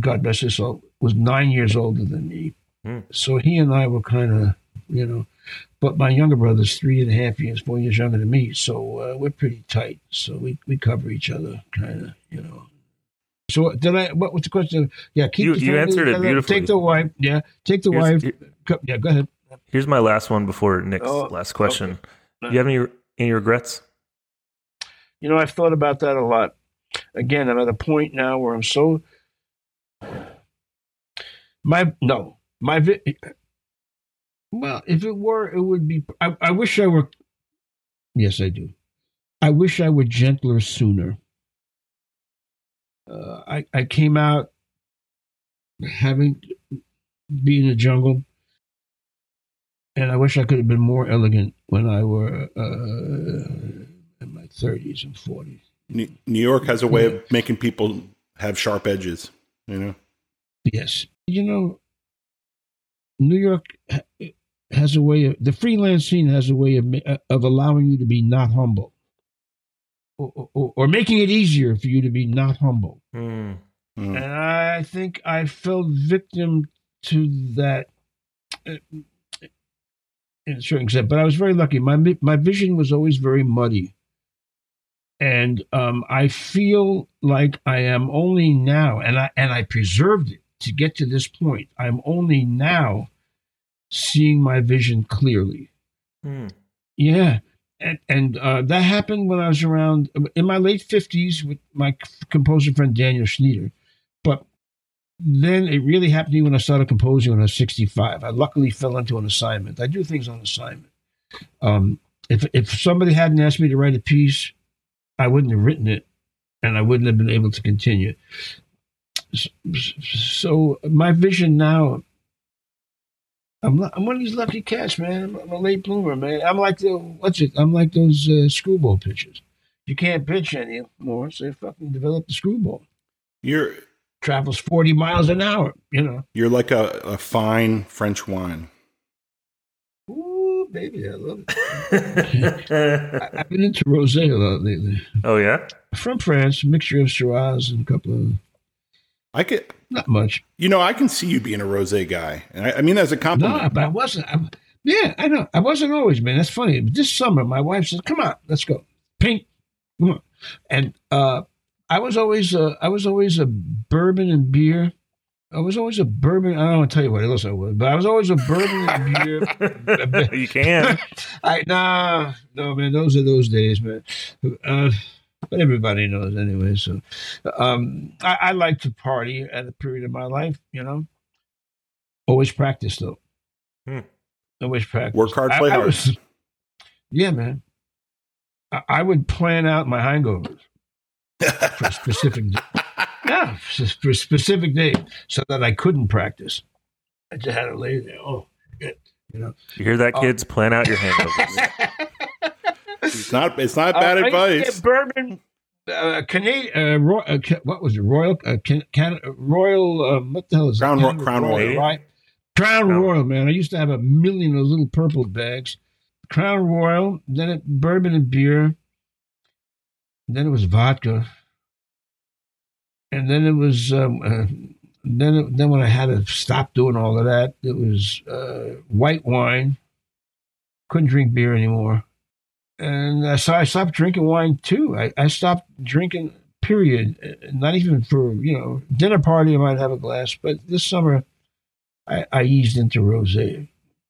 god bless his soul was nine years older than me Hmm. so he and i were kind of you know but my younger brother's three and a half years four years younger than me so uh, we're pretty tight so we, we cover each other kind of you know so did i what was the question yeah keep You- the you answered it beautifully. take the wife yeah take the Here's- wife here- yeah go ahead Here's my last one before Nick's Oh, last question. okay. Do you have any any regrets? You know, I've thought about that a lot. Again, I'm at a point now where I'm so my no my well, if it were, it would be. I, I wish I were. Yes, I do. I wish I were gentler sooner. Uh, I I came out having been in the jungle, and I wish I could have been more elegant when I were uh, in my thirties and forties. New New York has a way of making people have sharp edges. You know. Yes. You know, New York has a way of the freelance scene has a way of of allowing you to be not humble, or, or, or making it easier for you to be not humble. Mm. Mm. And I think I fell victim to that uh, in a certain extent. But I was very lucky. My my vision was always very muddy, and um, I feel like I am only now, and I and I preserved it to get to this point. I'm only now seeing my vision clearly. Mm. Yeah. And, and uh, that happened when I was around in my late 50s with my composer friend Daniel Schnyder, But then it really happened to me when I started composing when I was 65. I luckily fell into an assignment. I do things on assignment. Um, if, if somebody hadn't asked me to write a piece, I wouldn't have written it and I wouldn't have been able to continue. So, my vision now I'm, I'm one of these lucky cats, man. I'm, I'm a late bloomer, man. I'm like the what's it? I'm like those uh, screwball pitchers. You can't pitch anymore, so you fucking develop the screwball. You're Travels 40 miles an hour, you know. you're like a, a fine French wine. Ooh, baby, I love it. I, I've been into rosé a lot lately. oh yeah. From France, mixture of Shiraz and a couple of I could, not much. you know, I can see you being a rosé guy, and I, I mean as a compliment. No, but I wasn't. I, yeah, I know. I wasn't always, man. That's funny. This summer, my wife said, "Come on, let's go, pink." Come on. And uh, I was always, uh, I was always a bourbon and beer. I was always a bourbon. I don't want to tell you what else I was, but I was always a bourbon and beer. you can. I nah, no man. Those are those days, man. Uh, but everybody knows anyway. So, um, I, I like to party at a period of my life. You know, always practice though. Hmm. Always practice. Work hard, play I hard. was- yeah, man. I, I would plan out my hangovers for specific. Yeah, for a specific day, so that I couldn't practice. I just had to lay there. Oh, good. You know. You hear that, kids? Plan out your hangovers. It's not it's not bad Uh, I used to advice. bourbon, uh, Canadian, uh, Ro- uh, what was it? Royal, uh, can, can, Royal, um, what the hell is Crown it? Ro- Canada Crown Royal. right? Crown Crown. Royal, man. I used to have a million of little purple bags. Crown Royal, then it bourbon and beer, then it was vodka, and then it was um, uh, then it, then when I had to stop doing all of that, it was uh, white wine. Couldn't drink beer anymore and uh, so I stopped drinking wine too. I, I stopped drinking. Period. Uh, Not even for you know dinner party. I might have a glass, but this summer I, I eased into rosé.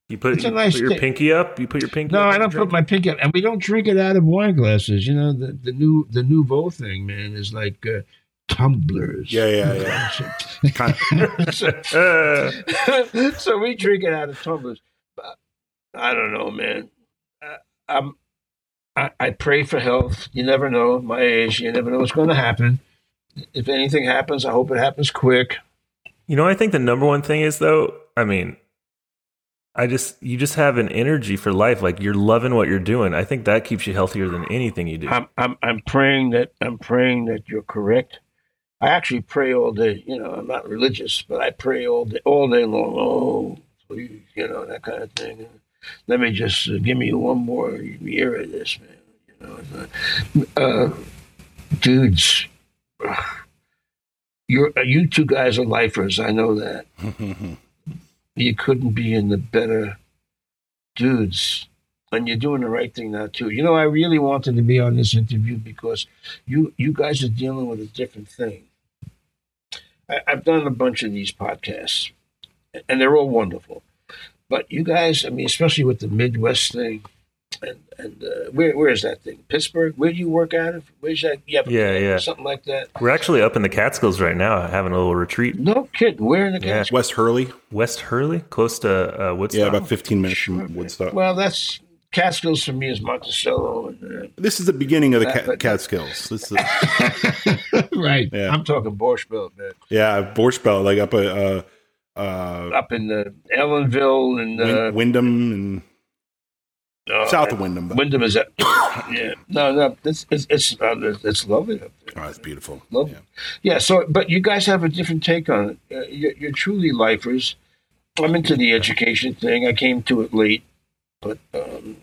You put, It's a you nice put your thing. pinky up. You put your pinky. No, I don't put my pinky up, and we don't drink it out of wine glasses. You know the the new the nouveau thing, man, is like uh, tumblers. Yeah, yeah, yeah. Kind of- so, so we drink it out of tumblers. But I don't know, man. Uh, I'm, I, I pray for health. You never know. My age, you never know what's going to happen. If anything happens, I hope it happens quick. you know, I think the number one thing is though. I mean, I just you just have an energy for life. Like you're loving what you're doing. I think that keeps you healthier than anything you do. I'm, I'm, I'm praying that I'm praying that you're correct. I actually pray all day. You know, I'm not religious, but I pray all day, all day long. Oh, please, you know that kind of thing. Let me just uh, give me one more year of this, man. You know, uh, dudes, you're uh, you two guys are lifers. I know that. You couldn't be in the better dudes and you're doing the right thing now too. You know, I really wanted to be on this interview because you you guys are dealing with a different thing. I, I've done a bunch of these podcasts, and they're all wonderful. But you guys, I mean, especially with the Midwest thing, and and uh, where where is that thing? Pittsburgh. Where do you work out of? Where's that? Yeah, Yeah, yeah. something like that. We're actually up in the Catskills right now, having a little retreat. No kidding. Where in the Yeah. West Hurley. West Hurley, close to uh, Woodstock. Yeah, about 15 minutes Sure, from. Woodstock. Well, that's Catskills for me is Monticello and. Uh, this is the beginning of the That- but- Catskills. This is, right. Yeah. I'm talking Borscht Belt, man. yeah, Borscht Belt, like up a uh, uh, Up in the Ellenville and uh, Wyndham and uh, south of Wyndham. Wyndham is that Yeah, no, no, it's it's it's, uh, it's lovely up there. Oh, it's beautiful. Love Yeah. Yeah, so but you guys have a different take on it. Uh, you're, you're truly lifers. I'm into the education thing. I came to it late, but um, uh,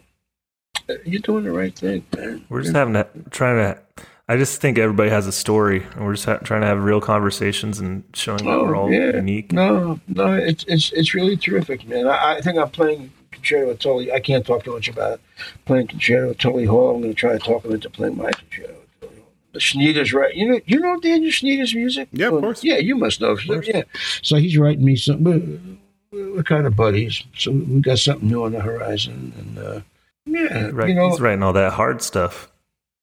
you're doing the right thing, man. We're just having to trying to. I just think everybody has a story, and we're just ha- trying to have real conversations and showing that we're Oh, all yeah. unique. No, no, it's it's it's really terrific, man. I, I think I'm playing concerto at Tully. I can't talk too much about it. Playing concerto at Tully Hall. I'm going to try to talk him into playing my concerto. at Tully Hall. The Schnyder's right. You know, you know Daniel Schnyder's music. Yeah, of Well, course. Yeah, you must know. So, yeah, so he's writing me something. We're, we're kind of buddies, so we got something new on the horizon, and uh, yeah, Right, you know, he's writing all that hard stuff.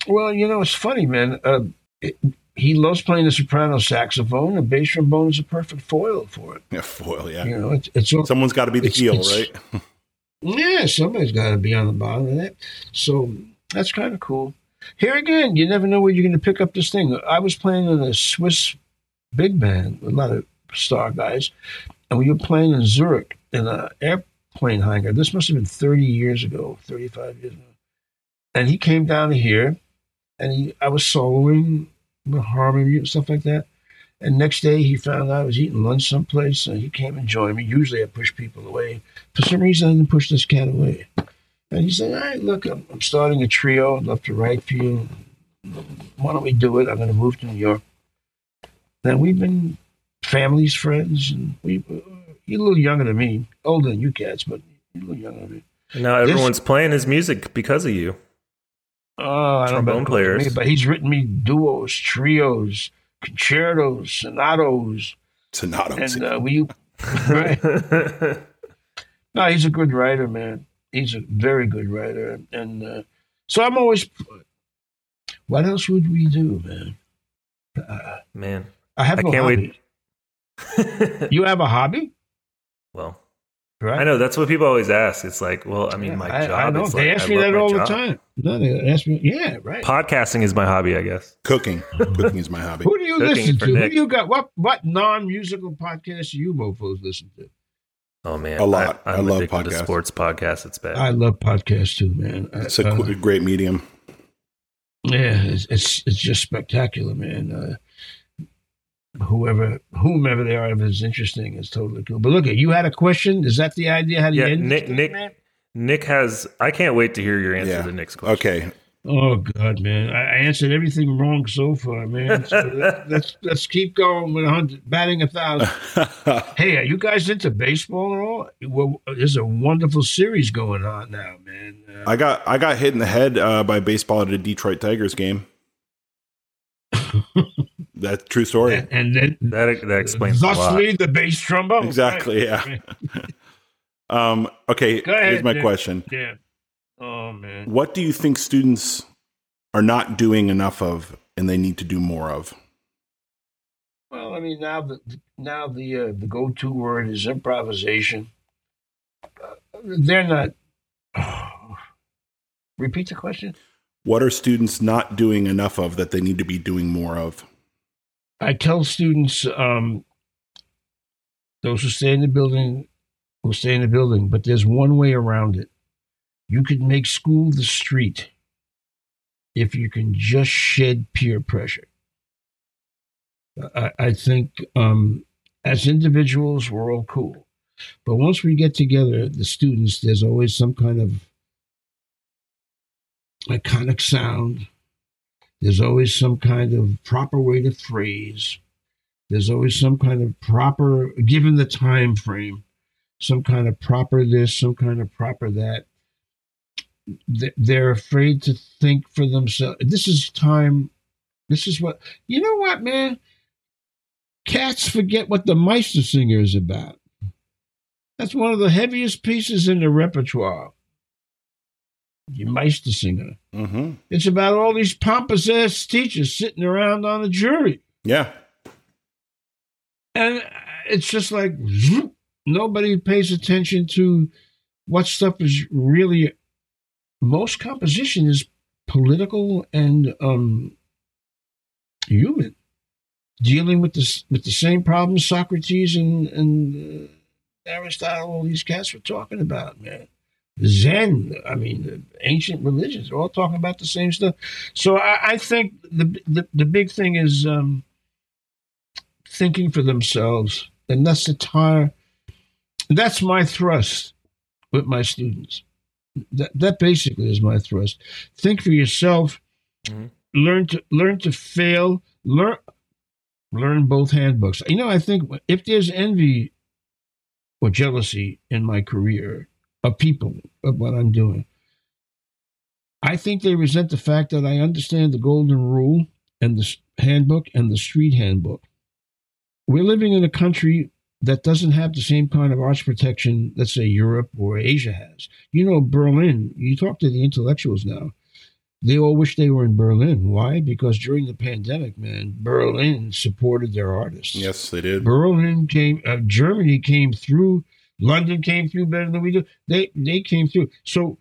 well, you know, it's funny, man. Uh, it, he loves playing the soprano saxophone, and bass trombone is a perfect foil for it. Yeah, foil. Yeah. You know, it's it's Someone's got to be the heel, right? yeah, somebody's got to be on the bottom of that. So that's kind of cool. Here again, you never know where you're going to pick up this thing. I was playing in a Swiss big band, a lot of star guys, and we were playing in Zurich in an airplane hangar. This must have been 30 years ago, 35 years ago. And he came down here, and he, I was soloing with harmony and stuff like that. And next day, he found out I was eating lunch someplace, and he came and joined me. Usually, I push people away. For some reason, I didn't push this cat away. And he said, "All right, look, I'm, I'm starting a trio. I'd love to write for you. Why don't we do it? I'm going to move to New York." Then we've been families, friends, and we. You're a little younger than me, older than you cats, but you're a little younger than me. And now This- everyone's playing his music because of you. Oh, I don't Trombone know players. me, but he's written me duos, trios, concertos, sonatos, Sonatos. and uh, we. right. No, he's a good writer, man. He's a very good writer, and uh, so I'm always. What else would we do, man? Uh, Man, I have I no can't hobby. wait. You have a hobby, well, right? I know that's what people always ask. It's like, well, I mean, Yeah, my I, job I know. is they like, ask I me that my all the job. time. No, they ask me. Yeah, right. Podcasting is my hobby, I guess. Cooking. Cooking is my hobby. Who do you Cooking listen to? Who Nick. do you got? What what non musical podcasts do you mofos listen to? Oh man, A lot. I, I am love addicted to podcasts. sports podcasts. It's bad. I love podcasts too, man. It's a uh, great medium. Yeah, it's, it's it's just spectacular, man. Uh, whoever, whomever they are, if it's interesting, it's totally cool. But look, at you had a question. Is that the idea? How do you yeah, end Nick. this thing, Nick. man? Nick has. I can't wait to hear your answer Yeah. to Nick's question. Okay. Oh God, man! I, I answered everything wrong so far, man. So let, let's let's keep going with a hundred, batting a thousand. Hey, are you guys into baseball at all? Well, there's a wonderful series going on now, man. Uh, I got I got hit in the head uh, by baseball at a Detroit Tigers game. That's true story. and, and then That that explains a lot. thusly the bass trombone. Exactly. Yeah. Um, okay. Go ahead, here's my Nick. question. Yeah. Oh man. What do you think students are not doing enough of, and they need to do more of? Well, I mean, now the now the uh, the go to word is improvisation. Uh, they're not. Repeat the question. What are students not doing enough of that they need to be doing more of? I tell students, um, those who stay in the building will stay in the building, but there's one way around it. You could make school the street if you can just shed peer pressure. I, I think um, as individuals, we're all cool. But once we get together, the students, there's always some kind of iconic sound. There's always some kind of proper way to phrase. There's always some kind of proper, given the time frame, some kind of proper this, some kind of proper that. They're afraid to think for themselves. This is time. This is what, you know what, man? Cats forget what the Meistersinger is about. That's one of the heaviest pieces in the repertoire. The Meistersinger. Mm-hmm. It's about all these pompous ass teachers sitting around on a jury. Yeah. And it's just like zoop, nobody pays attention to what stuff is really. Most composition is political and um, human, dealing with this with the same problems Socrates and and uh, Aristotle, all these cats were talking about. Man, Zen. I mean, ancient religions. They're all talking about the same stuff. So I, I think the, the the big thing is um, thinking for themselves, and that's the tire. That's my thrust with my students. That that basically is my thrust. Think for yourself. Mhm. Learn to learn to fail. Learn learn both handbooks. You know, I think if there's envy or jealousy in my career of people of what I'm doing, I think they resent the fact that I understand the golden rule and the handbook and the street handbook. We're living in a country that doesn't have the same kind of arts protection, let's say Europe or Asia has. You know, Berlin, you talk to the intellectuals now, they all wish they were in Berlin. Why? Because during the pandemic, man, Berlin supported their artists. Yes, they did. Berlin came, uh, Germany came through, London came through better than we do. They they came through. So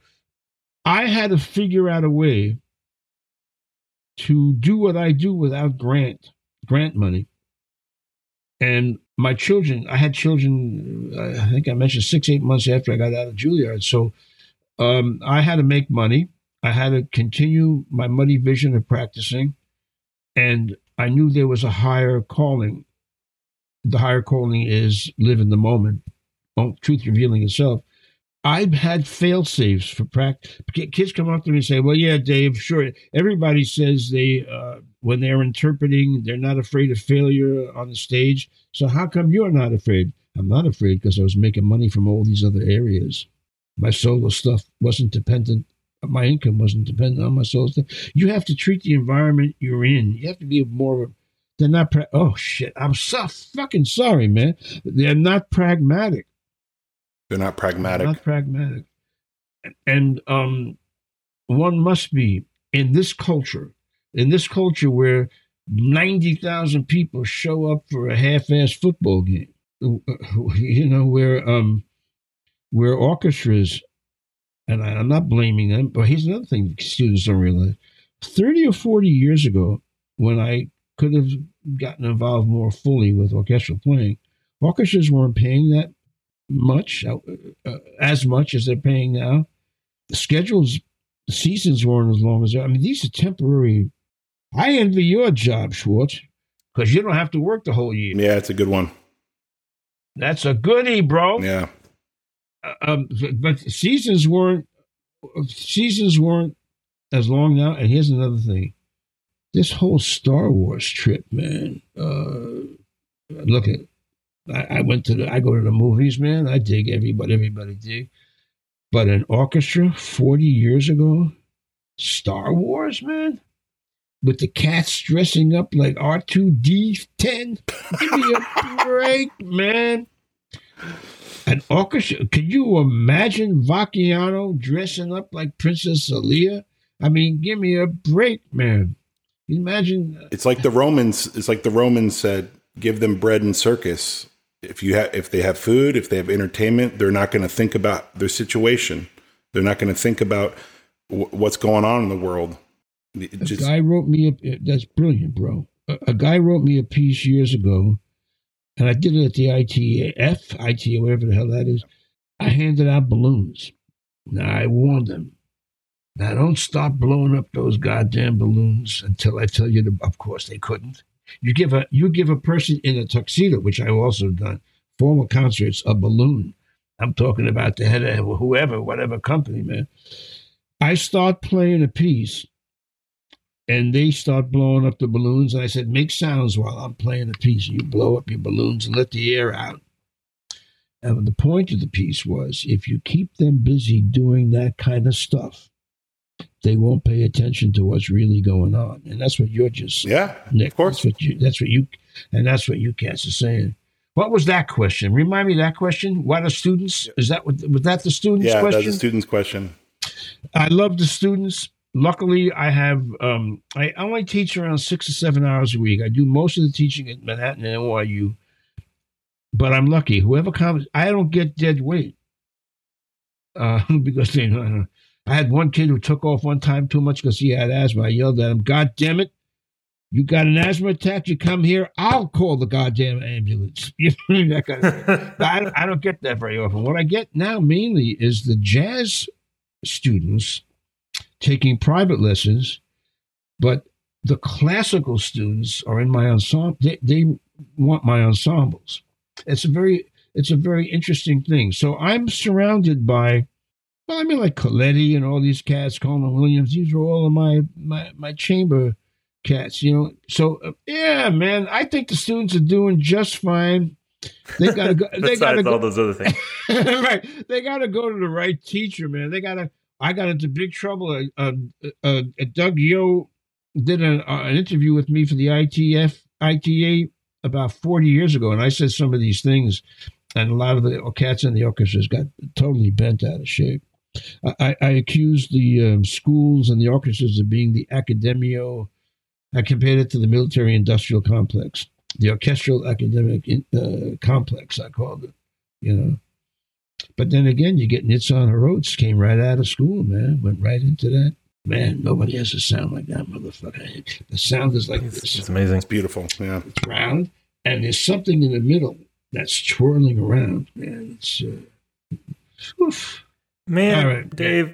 I had to figure out a way to do what I do without grant grant money. And my children, I had children. I think I mentioned six eight months after I got out of Juilliard. So um, I had to make money. I had to continue my muddy vision of practicing, and I knew there was a higher calling the higher calling is live in the moment, oh, truth revealing itself. I've had fail safes for practice. Kids come up to me and say, "Well, yeah, Dave, sure." Everybody says they, uh, when they're interpreting, they're not afraid of failure on the stage. So how come you're not afraid? I'm not afraid because I was making money from all these other areas. My solo stuff wasn't dependent. My income wasn't dependent on my solo stuff. You have to treat the environment you're in. You have to be more they're not. Pra- oh shit! I'm so fucking sorry, man. They're not pragmatic. They're not pragmatic. They're Not pragmatic. And um, one must be in this culture. In this culture where ninety thousand people show up for a half-ass football game. You know where um, where orchestras, and I, I'm not blaming them, but here's another thing students don't realize: thirty or forty years ago, when I could have gotten involved more fully with orchestral playing. Orchestras weren't paying that much, uh, uh, as much as they're paying now. The schedules, the seasons weren't as long as I mean, these are temporary. I envy your job, Schwartz, because you don't have to work the whole year. Yeah, it's a good one. That's a goodie, bro. Yeah. Uh, um, but, but seasons weren't seasons weren't as long now. And here's another thing: this whole Star Wars trip, man. Uh, look at, I, I went to the, I go to the movies, man. I dig everybody, everybody dig. But an orchestra forty years ago, Star Wars, man, with the cats dressing up like R two D ten. Give me a break, man. An orchestra. Could you imagine Vacchiano dressing up like Princess Leia? I mean, give me a break, man. Imagine. Uh, it's like the Romans. It's like the Romans said, "Give them bread and circus." If you have, if they have food, if they have entertainment, they're not going to think about their situation. They're not going to think about w- what's going on in the world. It A guy wrote me a. Uh, that's brilliant, bro. A, a guy wrote me a piece years ago, and I did it at the ITF, IT, whatever the hell that is. I handed out balloons. Now I warned them. Now don't stop blowing up those goddamn balloons until I tell you to. Of course, they couldn't. You give a you give a person in a tuxedo, which I've also done, formal concerts, a balloon. I'm talking about the head of whoever, whatever company, man. I start playing a piece, and they start blowing up the balloons. And I said, make sounds while I'm playing a piece. You blow up your balloons and let the air out. And the point of the piece was if you keep them busy doing that kind of stuff, they won't pay attention to what's really going on. And that's what you're just yeah, Nick. of course. That's what you that's what you and that's what you cats are saying. What was that question? Remind me of that question. What are students? Is that was that the students' Yeah, question? that's a student's question. I love the students. Luckily, I have um, I only teach around six or seven hours a week. I do most of the teaching at Manhattan and NYU, but I'm lucky. Whoever comes, I don't get dead weight uh, because they. Uh, I had one kid who took off one time too much because he had asthma. I yelled at him, "God damn it! You got an asthma attack, you come here, I'll call the goddamn ambulance. You know, that kind of thing. I, don't, I don't get that very often. What I get now mainly is the jazz students taking private lessons, but the classical students are in my ensemble. They, they want my ensembles. It's a very it's a very interesting thing. So I'm surrounded by well, I mean like Coletti and all these cats, Coleman Williams. These are all of my my my chamber cats, you know. So uh, yeah, man, I think the students are doing just fine. They gotta go. they gotta all those other things. right, they gotta go to the right teacher, man. They gotta. I got into big trouble. Uh, uh, uh, Doug Yeo did an, uh, an interview with me for the ITF ITA about forty years ago, and I said some of these things, and a lot of the cats in the orchestras got totally bent out of shape. I, I, I accused the um, schools and the orchestras of being the academio. I compared it to the military industrial complex, the orchestral academic in, uh, complex, I called it, you know. But then again, you get Nitzan Haroz, came right out of school, man, went right into that. Man, nobody has a sound like that, motherfucker. The sound is like It's, this. it's amazing. It's beautiful. Yeah. It's round, and there's something in the middle that's twirling around, man. It's, uh, oof. Man, All right. Dave.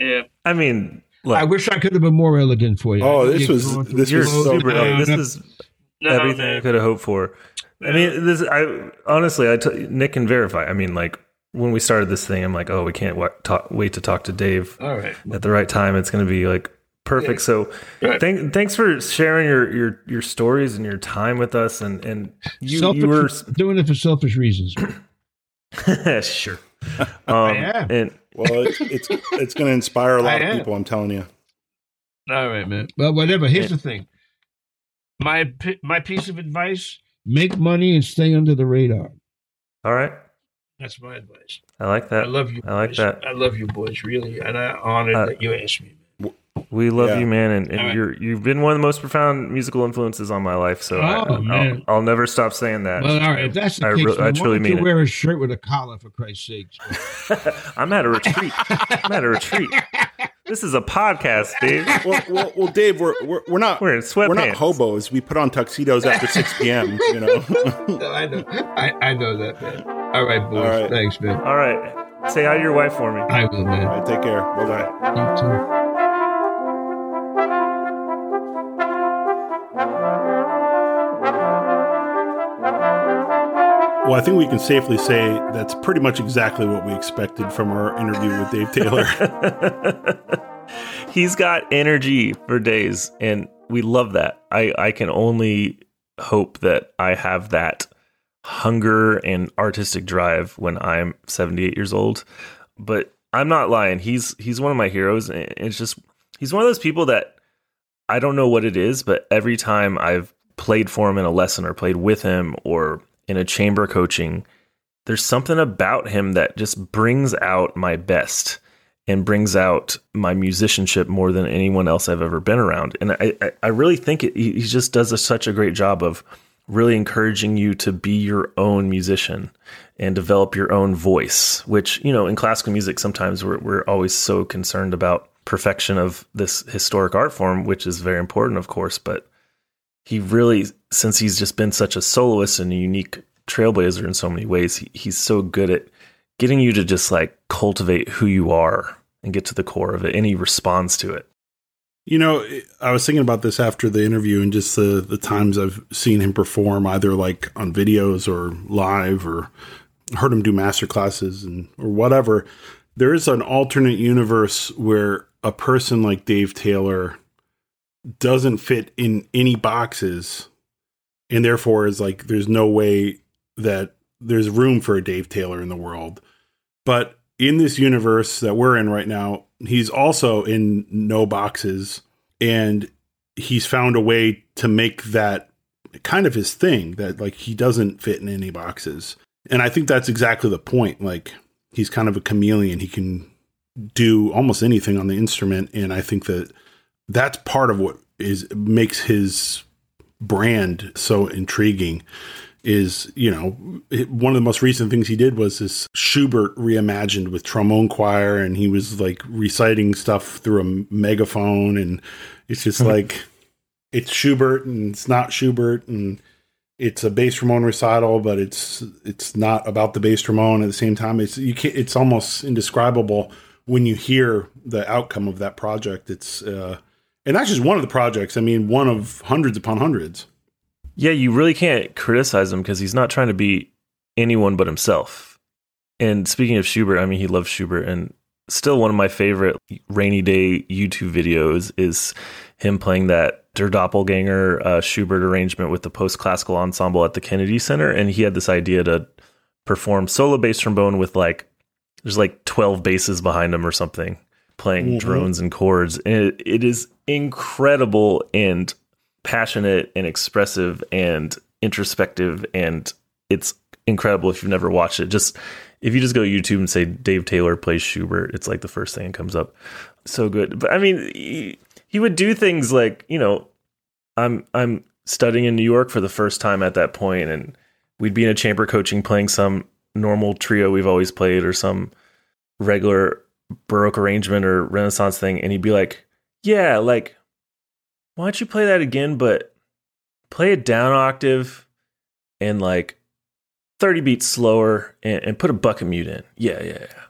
Yeah. I mean, look, I wish I could have been more elegant for you. Oh, this was- this you're was so super. great. this is no, everything I could have hoped for. I mean, this. I honestly, I t- Nick can verify. I mean, like when we started this thing, I'm like, oh, we can't wa- talk, wait to talk to Dave All right. at the right time. It's going to be like perfect. So, Right. thank, thanks for sharing your, your your stories and your time with us. And and you selfish, you were doing it for selfish reasons. sure. Um, am. and Well, it's it's, it's going to inspire a lot I of am. people. I'm telling you. All right, man. But whatever. Here's the thing. My my piece of advice: make money and stay under the radar. all right, That's my advice. I like that. I love you. I like boys. that. I love you, boys. Really, and I'm honored Uh, that you asked me. We love Yeah. you, man, and, and All right. you're you've been one of the most profound musical influences on my life. So oh, I, Oh, I'll. I'll never stop saying that. Well, all right. If that's the I case, re- I then why truly don't you mean it. wear a shirt with a collar for Christ's sake? I'm at a retreat. I'm at a retreat. This is a podcast, Dave. Well, well, well Dave, we're, we're we're not We're in sweatpants. we're not hobos. We put on tuxedos after 6 p.m. You know. No, I know. I, I know that, man. All right, boys. All right. Thanks, man. All right, say hi to your wife for me. I will, man. right, take care. Bye bye. You too. Well, I think we can safely say that's pretty much exactly what we expected from our interview with Dave Taylor. He's got energy for days, and we love that. I I can only hope that I have that hunger and artistic drive when I'm 78 years old. But I'm not lying. He's he's one of my heroes, and it's just he's one of those people that I don't know what it is, but every time I've played for him in a lesson or played with him or in a chamber coaching, there's something about him that just brings out my best and brings out my musicianship more than anyone else I've ever been around. And I, I, I really think it, he just does a, such a great job of really encouraging you to be your own musician and develop your own voice, which, you know, in classical music, sometimes we're, we're always so concerned about perfection of this historic art form, which is very important, of course, but he really, since he's just been such a soloist and a unique trailblazer in so many ways, he, he's so good at getting you to just like cultivate who you are and get to the core of it. And he responds to it. You know, I was thinking about this after the interview and just the, the times I've seen him perform, either like on videos or live or heard him do master classes and or whatever. There is an alternate universe where a person like Dave Taylor doesn't fit in any boxes and therefore is like there's no way that there's room for a Dave Taylor in the world. But in this universe that we're in right now, he's also in no boxes and he's found a way to make that kind of his thing that like he doesn't fit in any boxes. And I think that's exactly the point. Like he's kind of a chameleon. He can do almost anything on the instrument and I think that that's part of what is makes his brand so intriguing is you know one of the most recent things he did was this Schubert reimagined with trombone choir and he was like reciting stuff through a megaphone and it's just like it's Schubert and it's not Schubert and it's a bass trombone recital, but it's it's not about the bass trombone at the same time. It's you can't, it's almost indescribable when you hear the outcome of that project. It's uh, and that's just one of the projects. I mean, one of hundreds upon hundreds. Yeah, you really can't criticize him because he's not trying to be anyone but himself. And speaking of Schubert, I mean, he loves Schubert, and still one of my favorite rainy day YouTube videos is him playing that Der Doppelganger uh, Schubert arrangement with the post classical ensemble at the Kennedy Center. And he had this idea to perform solo bass trombone with like, there's like 12 basses behind him or something, playing Mhm. drones and chords. And it, it is incredible and passionate and expressive and introspective. And it's incredible if you've never watched it. Just if you just go YouTube and say Dave Taylor plays Schubert, it's like the first thing that comes up. So good. But I mean, he, he would do things like, you know, I'm I'm studying in New York for the first time at that point and we'd be in a chamber coaching playing some normal trio we've always played or some regular baroque arrangement or renaissance thing and he'd be like, "Yeah, like why don't you play that again but play it down octave and like 30 beats slower and, and put a bucket mute in. Yeah, yeah, yeah.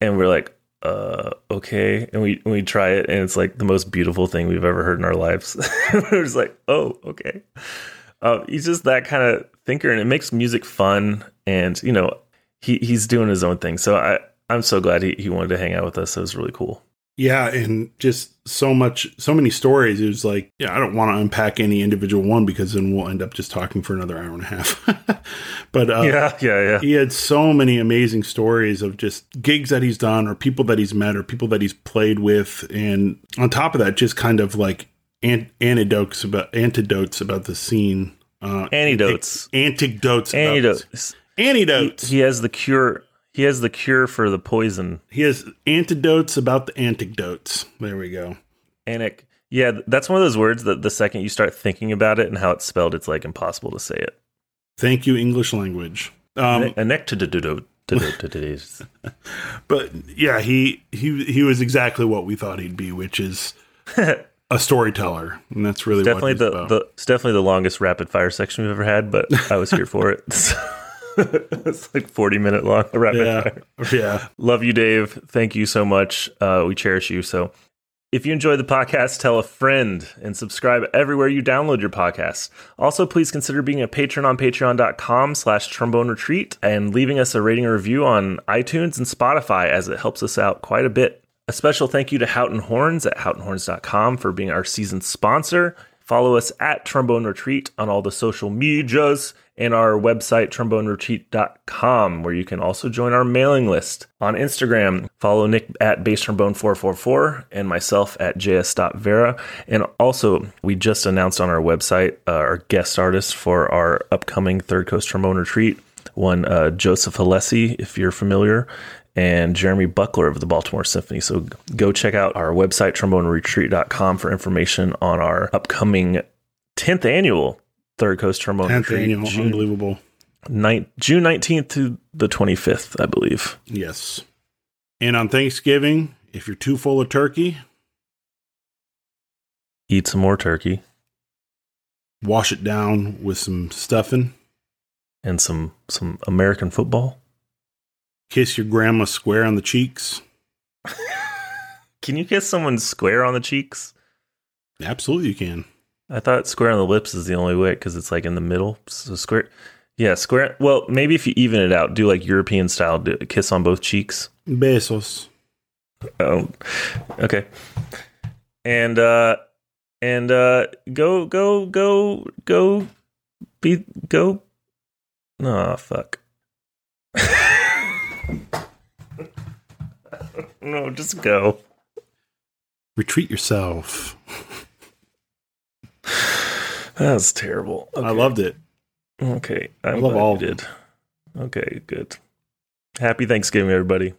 And we're like, uh, okay. And we and we try it, and it's like the most beautiful thing we've ever heard in our lives. we're just like, oh, okay. Uh, he's just that kind of thinker, and it makes music fun. And you know, he he's doing his own thing. So I I'm so glad he, he wanted to hang out with us. It was really cool. Yeah, and just so much, so many stories. It was like, yeah, I don't want to unpack any individual one because then we'll end up just talking for another hour and a half. but uh, yeah, yeah, yeah. he had so many amazing stories of just gigs that he's done or people that he's met or people that he's played with and on top of that just kind of like an- anecdotes about antidotes about the scene uh Antidotes. antidotes about- Antidotes. He, antidotes he has the cure. He has the cure for the poison. he has antidotes about the antidotes there we go Anic. Yeah, that's one of those words that the second you start thinking about it and how it's spelled, it's like impossible to say it. thank you english language um but yeah he he he was exactly what we thought he'd be which is a storyteller and that's really definitely what the, about. the it's definitely the longest rapid fire section we've ever had, but I was here for it. it's like forty minute long rapid yeah fire. yeah Love you, Dave. Thank you so much. Uh, we cherish you. So if you enjoy the podcast, tell a friend and subscribe everywhere you download your podcasts. Also, please consider being a patron on patreon.com slash trombone retreat and leaving us a rating or review on iTunes and Spotify as it helps us out quite a bit. A special thank you to Houghton Horns at houghtonhorns.com for being our season sponsor. Follow us at Trombone Retreat on all the social medias and our website, tromboneretreat.com, where you can also join our mailing list. On Instagram, follow Nick at basstrombone444 and myself at js.vera. And also, we just announced on our website uh, our guest artist for our upcoming Third Coast Trombone Retreat, one uh, Joseph Alessi, if you're familiar and Jeremy Buckler of the Baltimore Symphony. So go check out our website, tromboneretreat.com, for information on our upcoming 10th annual Third Coast Trombone 10th Retreat, annual June, unbelievable June 19th to the 25th, I believe. Yes. And on Thanksgiving, if you're too full of turkey, Eat some more turkey wash it down with some stuffing. and some, some American football. Kiss your grandma square on the cheeks. Can you kiss someone square on the cheeks? Absolutely, you can. I thought square on the lips is the only way because it's like in the middle. So square, yeah, square. Well, maybe if you even it out, do like European style, do, kiss on both cheeks. Besos. Oh, okay. And uh and uh go go go go be go Oh fuck. no, just go. Retreat yourself. That's terrible. I loved it. Okay. I'm love glad all did. Okay, good. Happy Thanksgiving, everybody.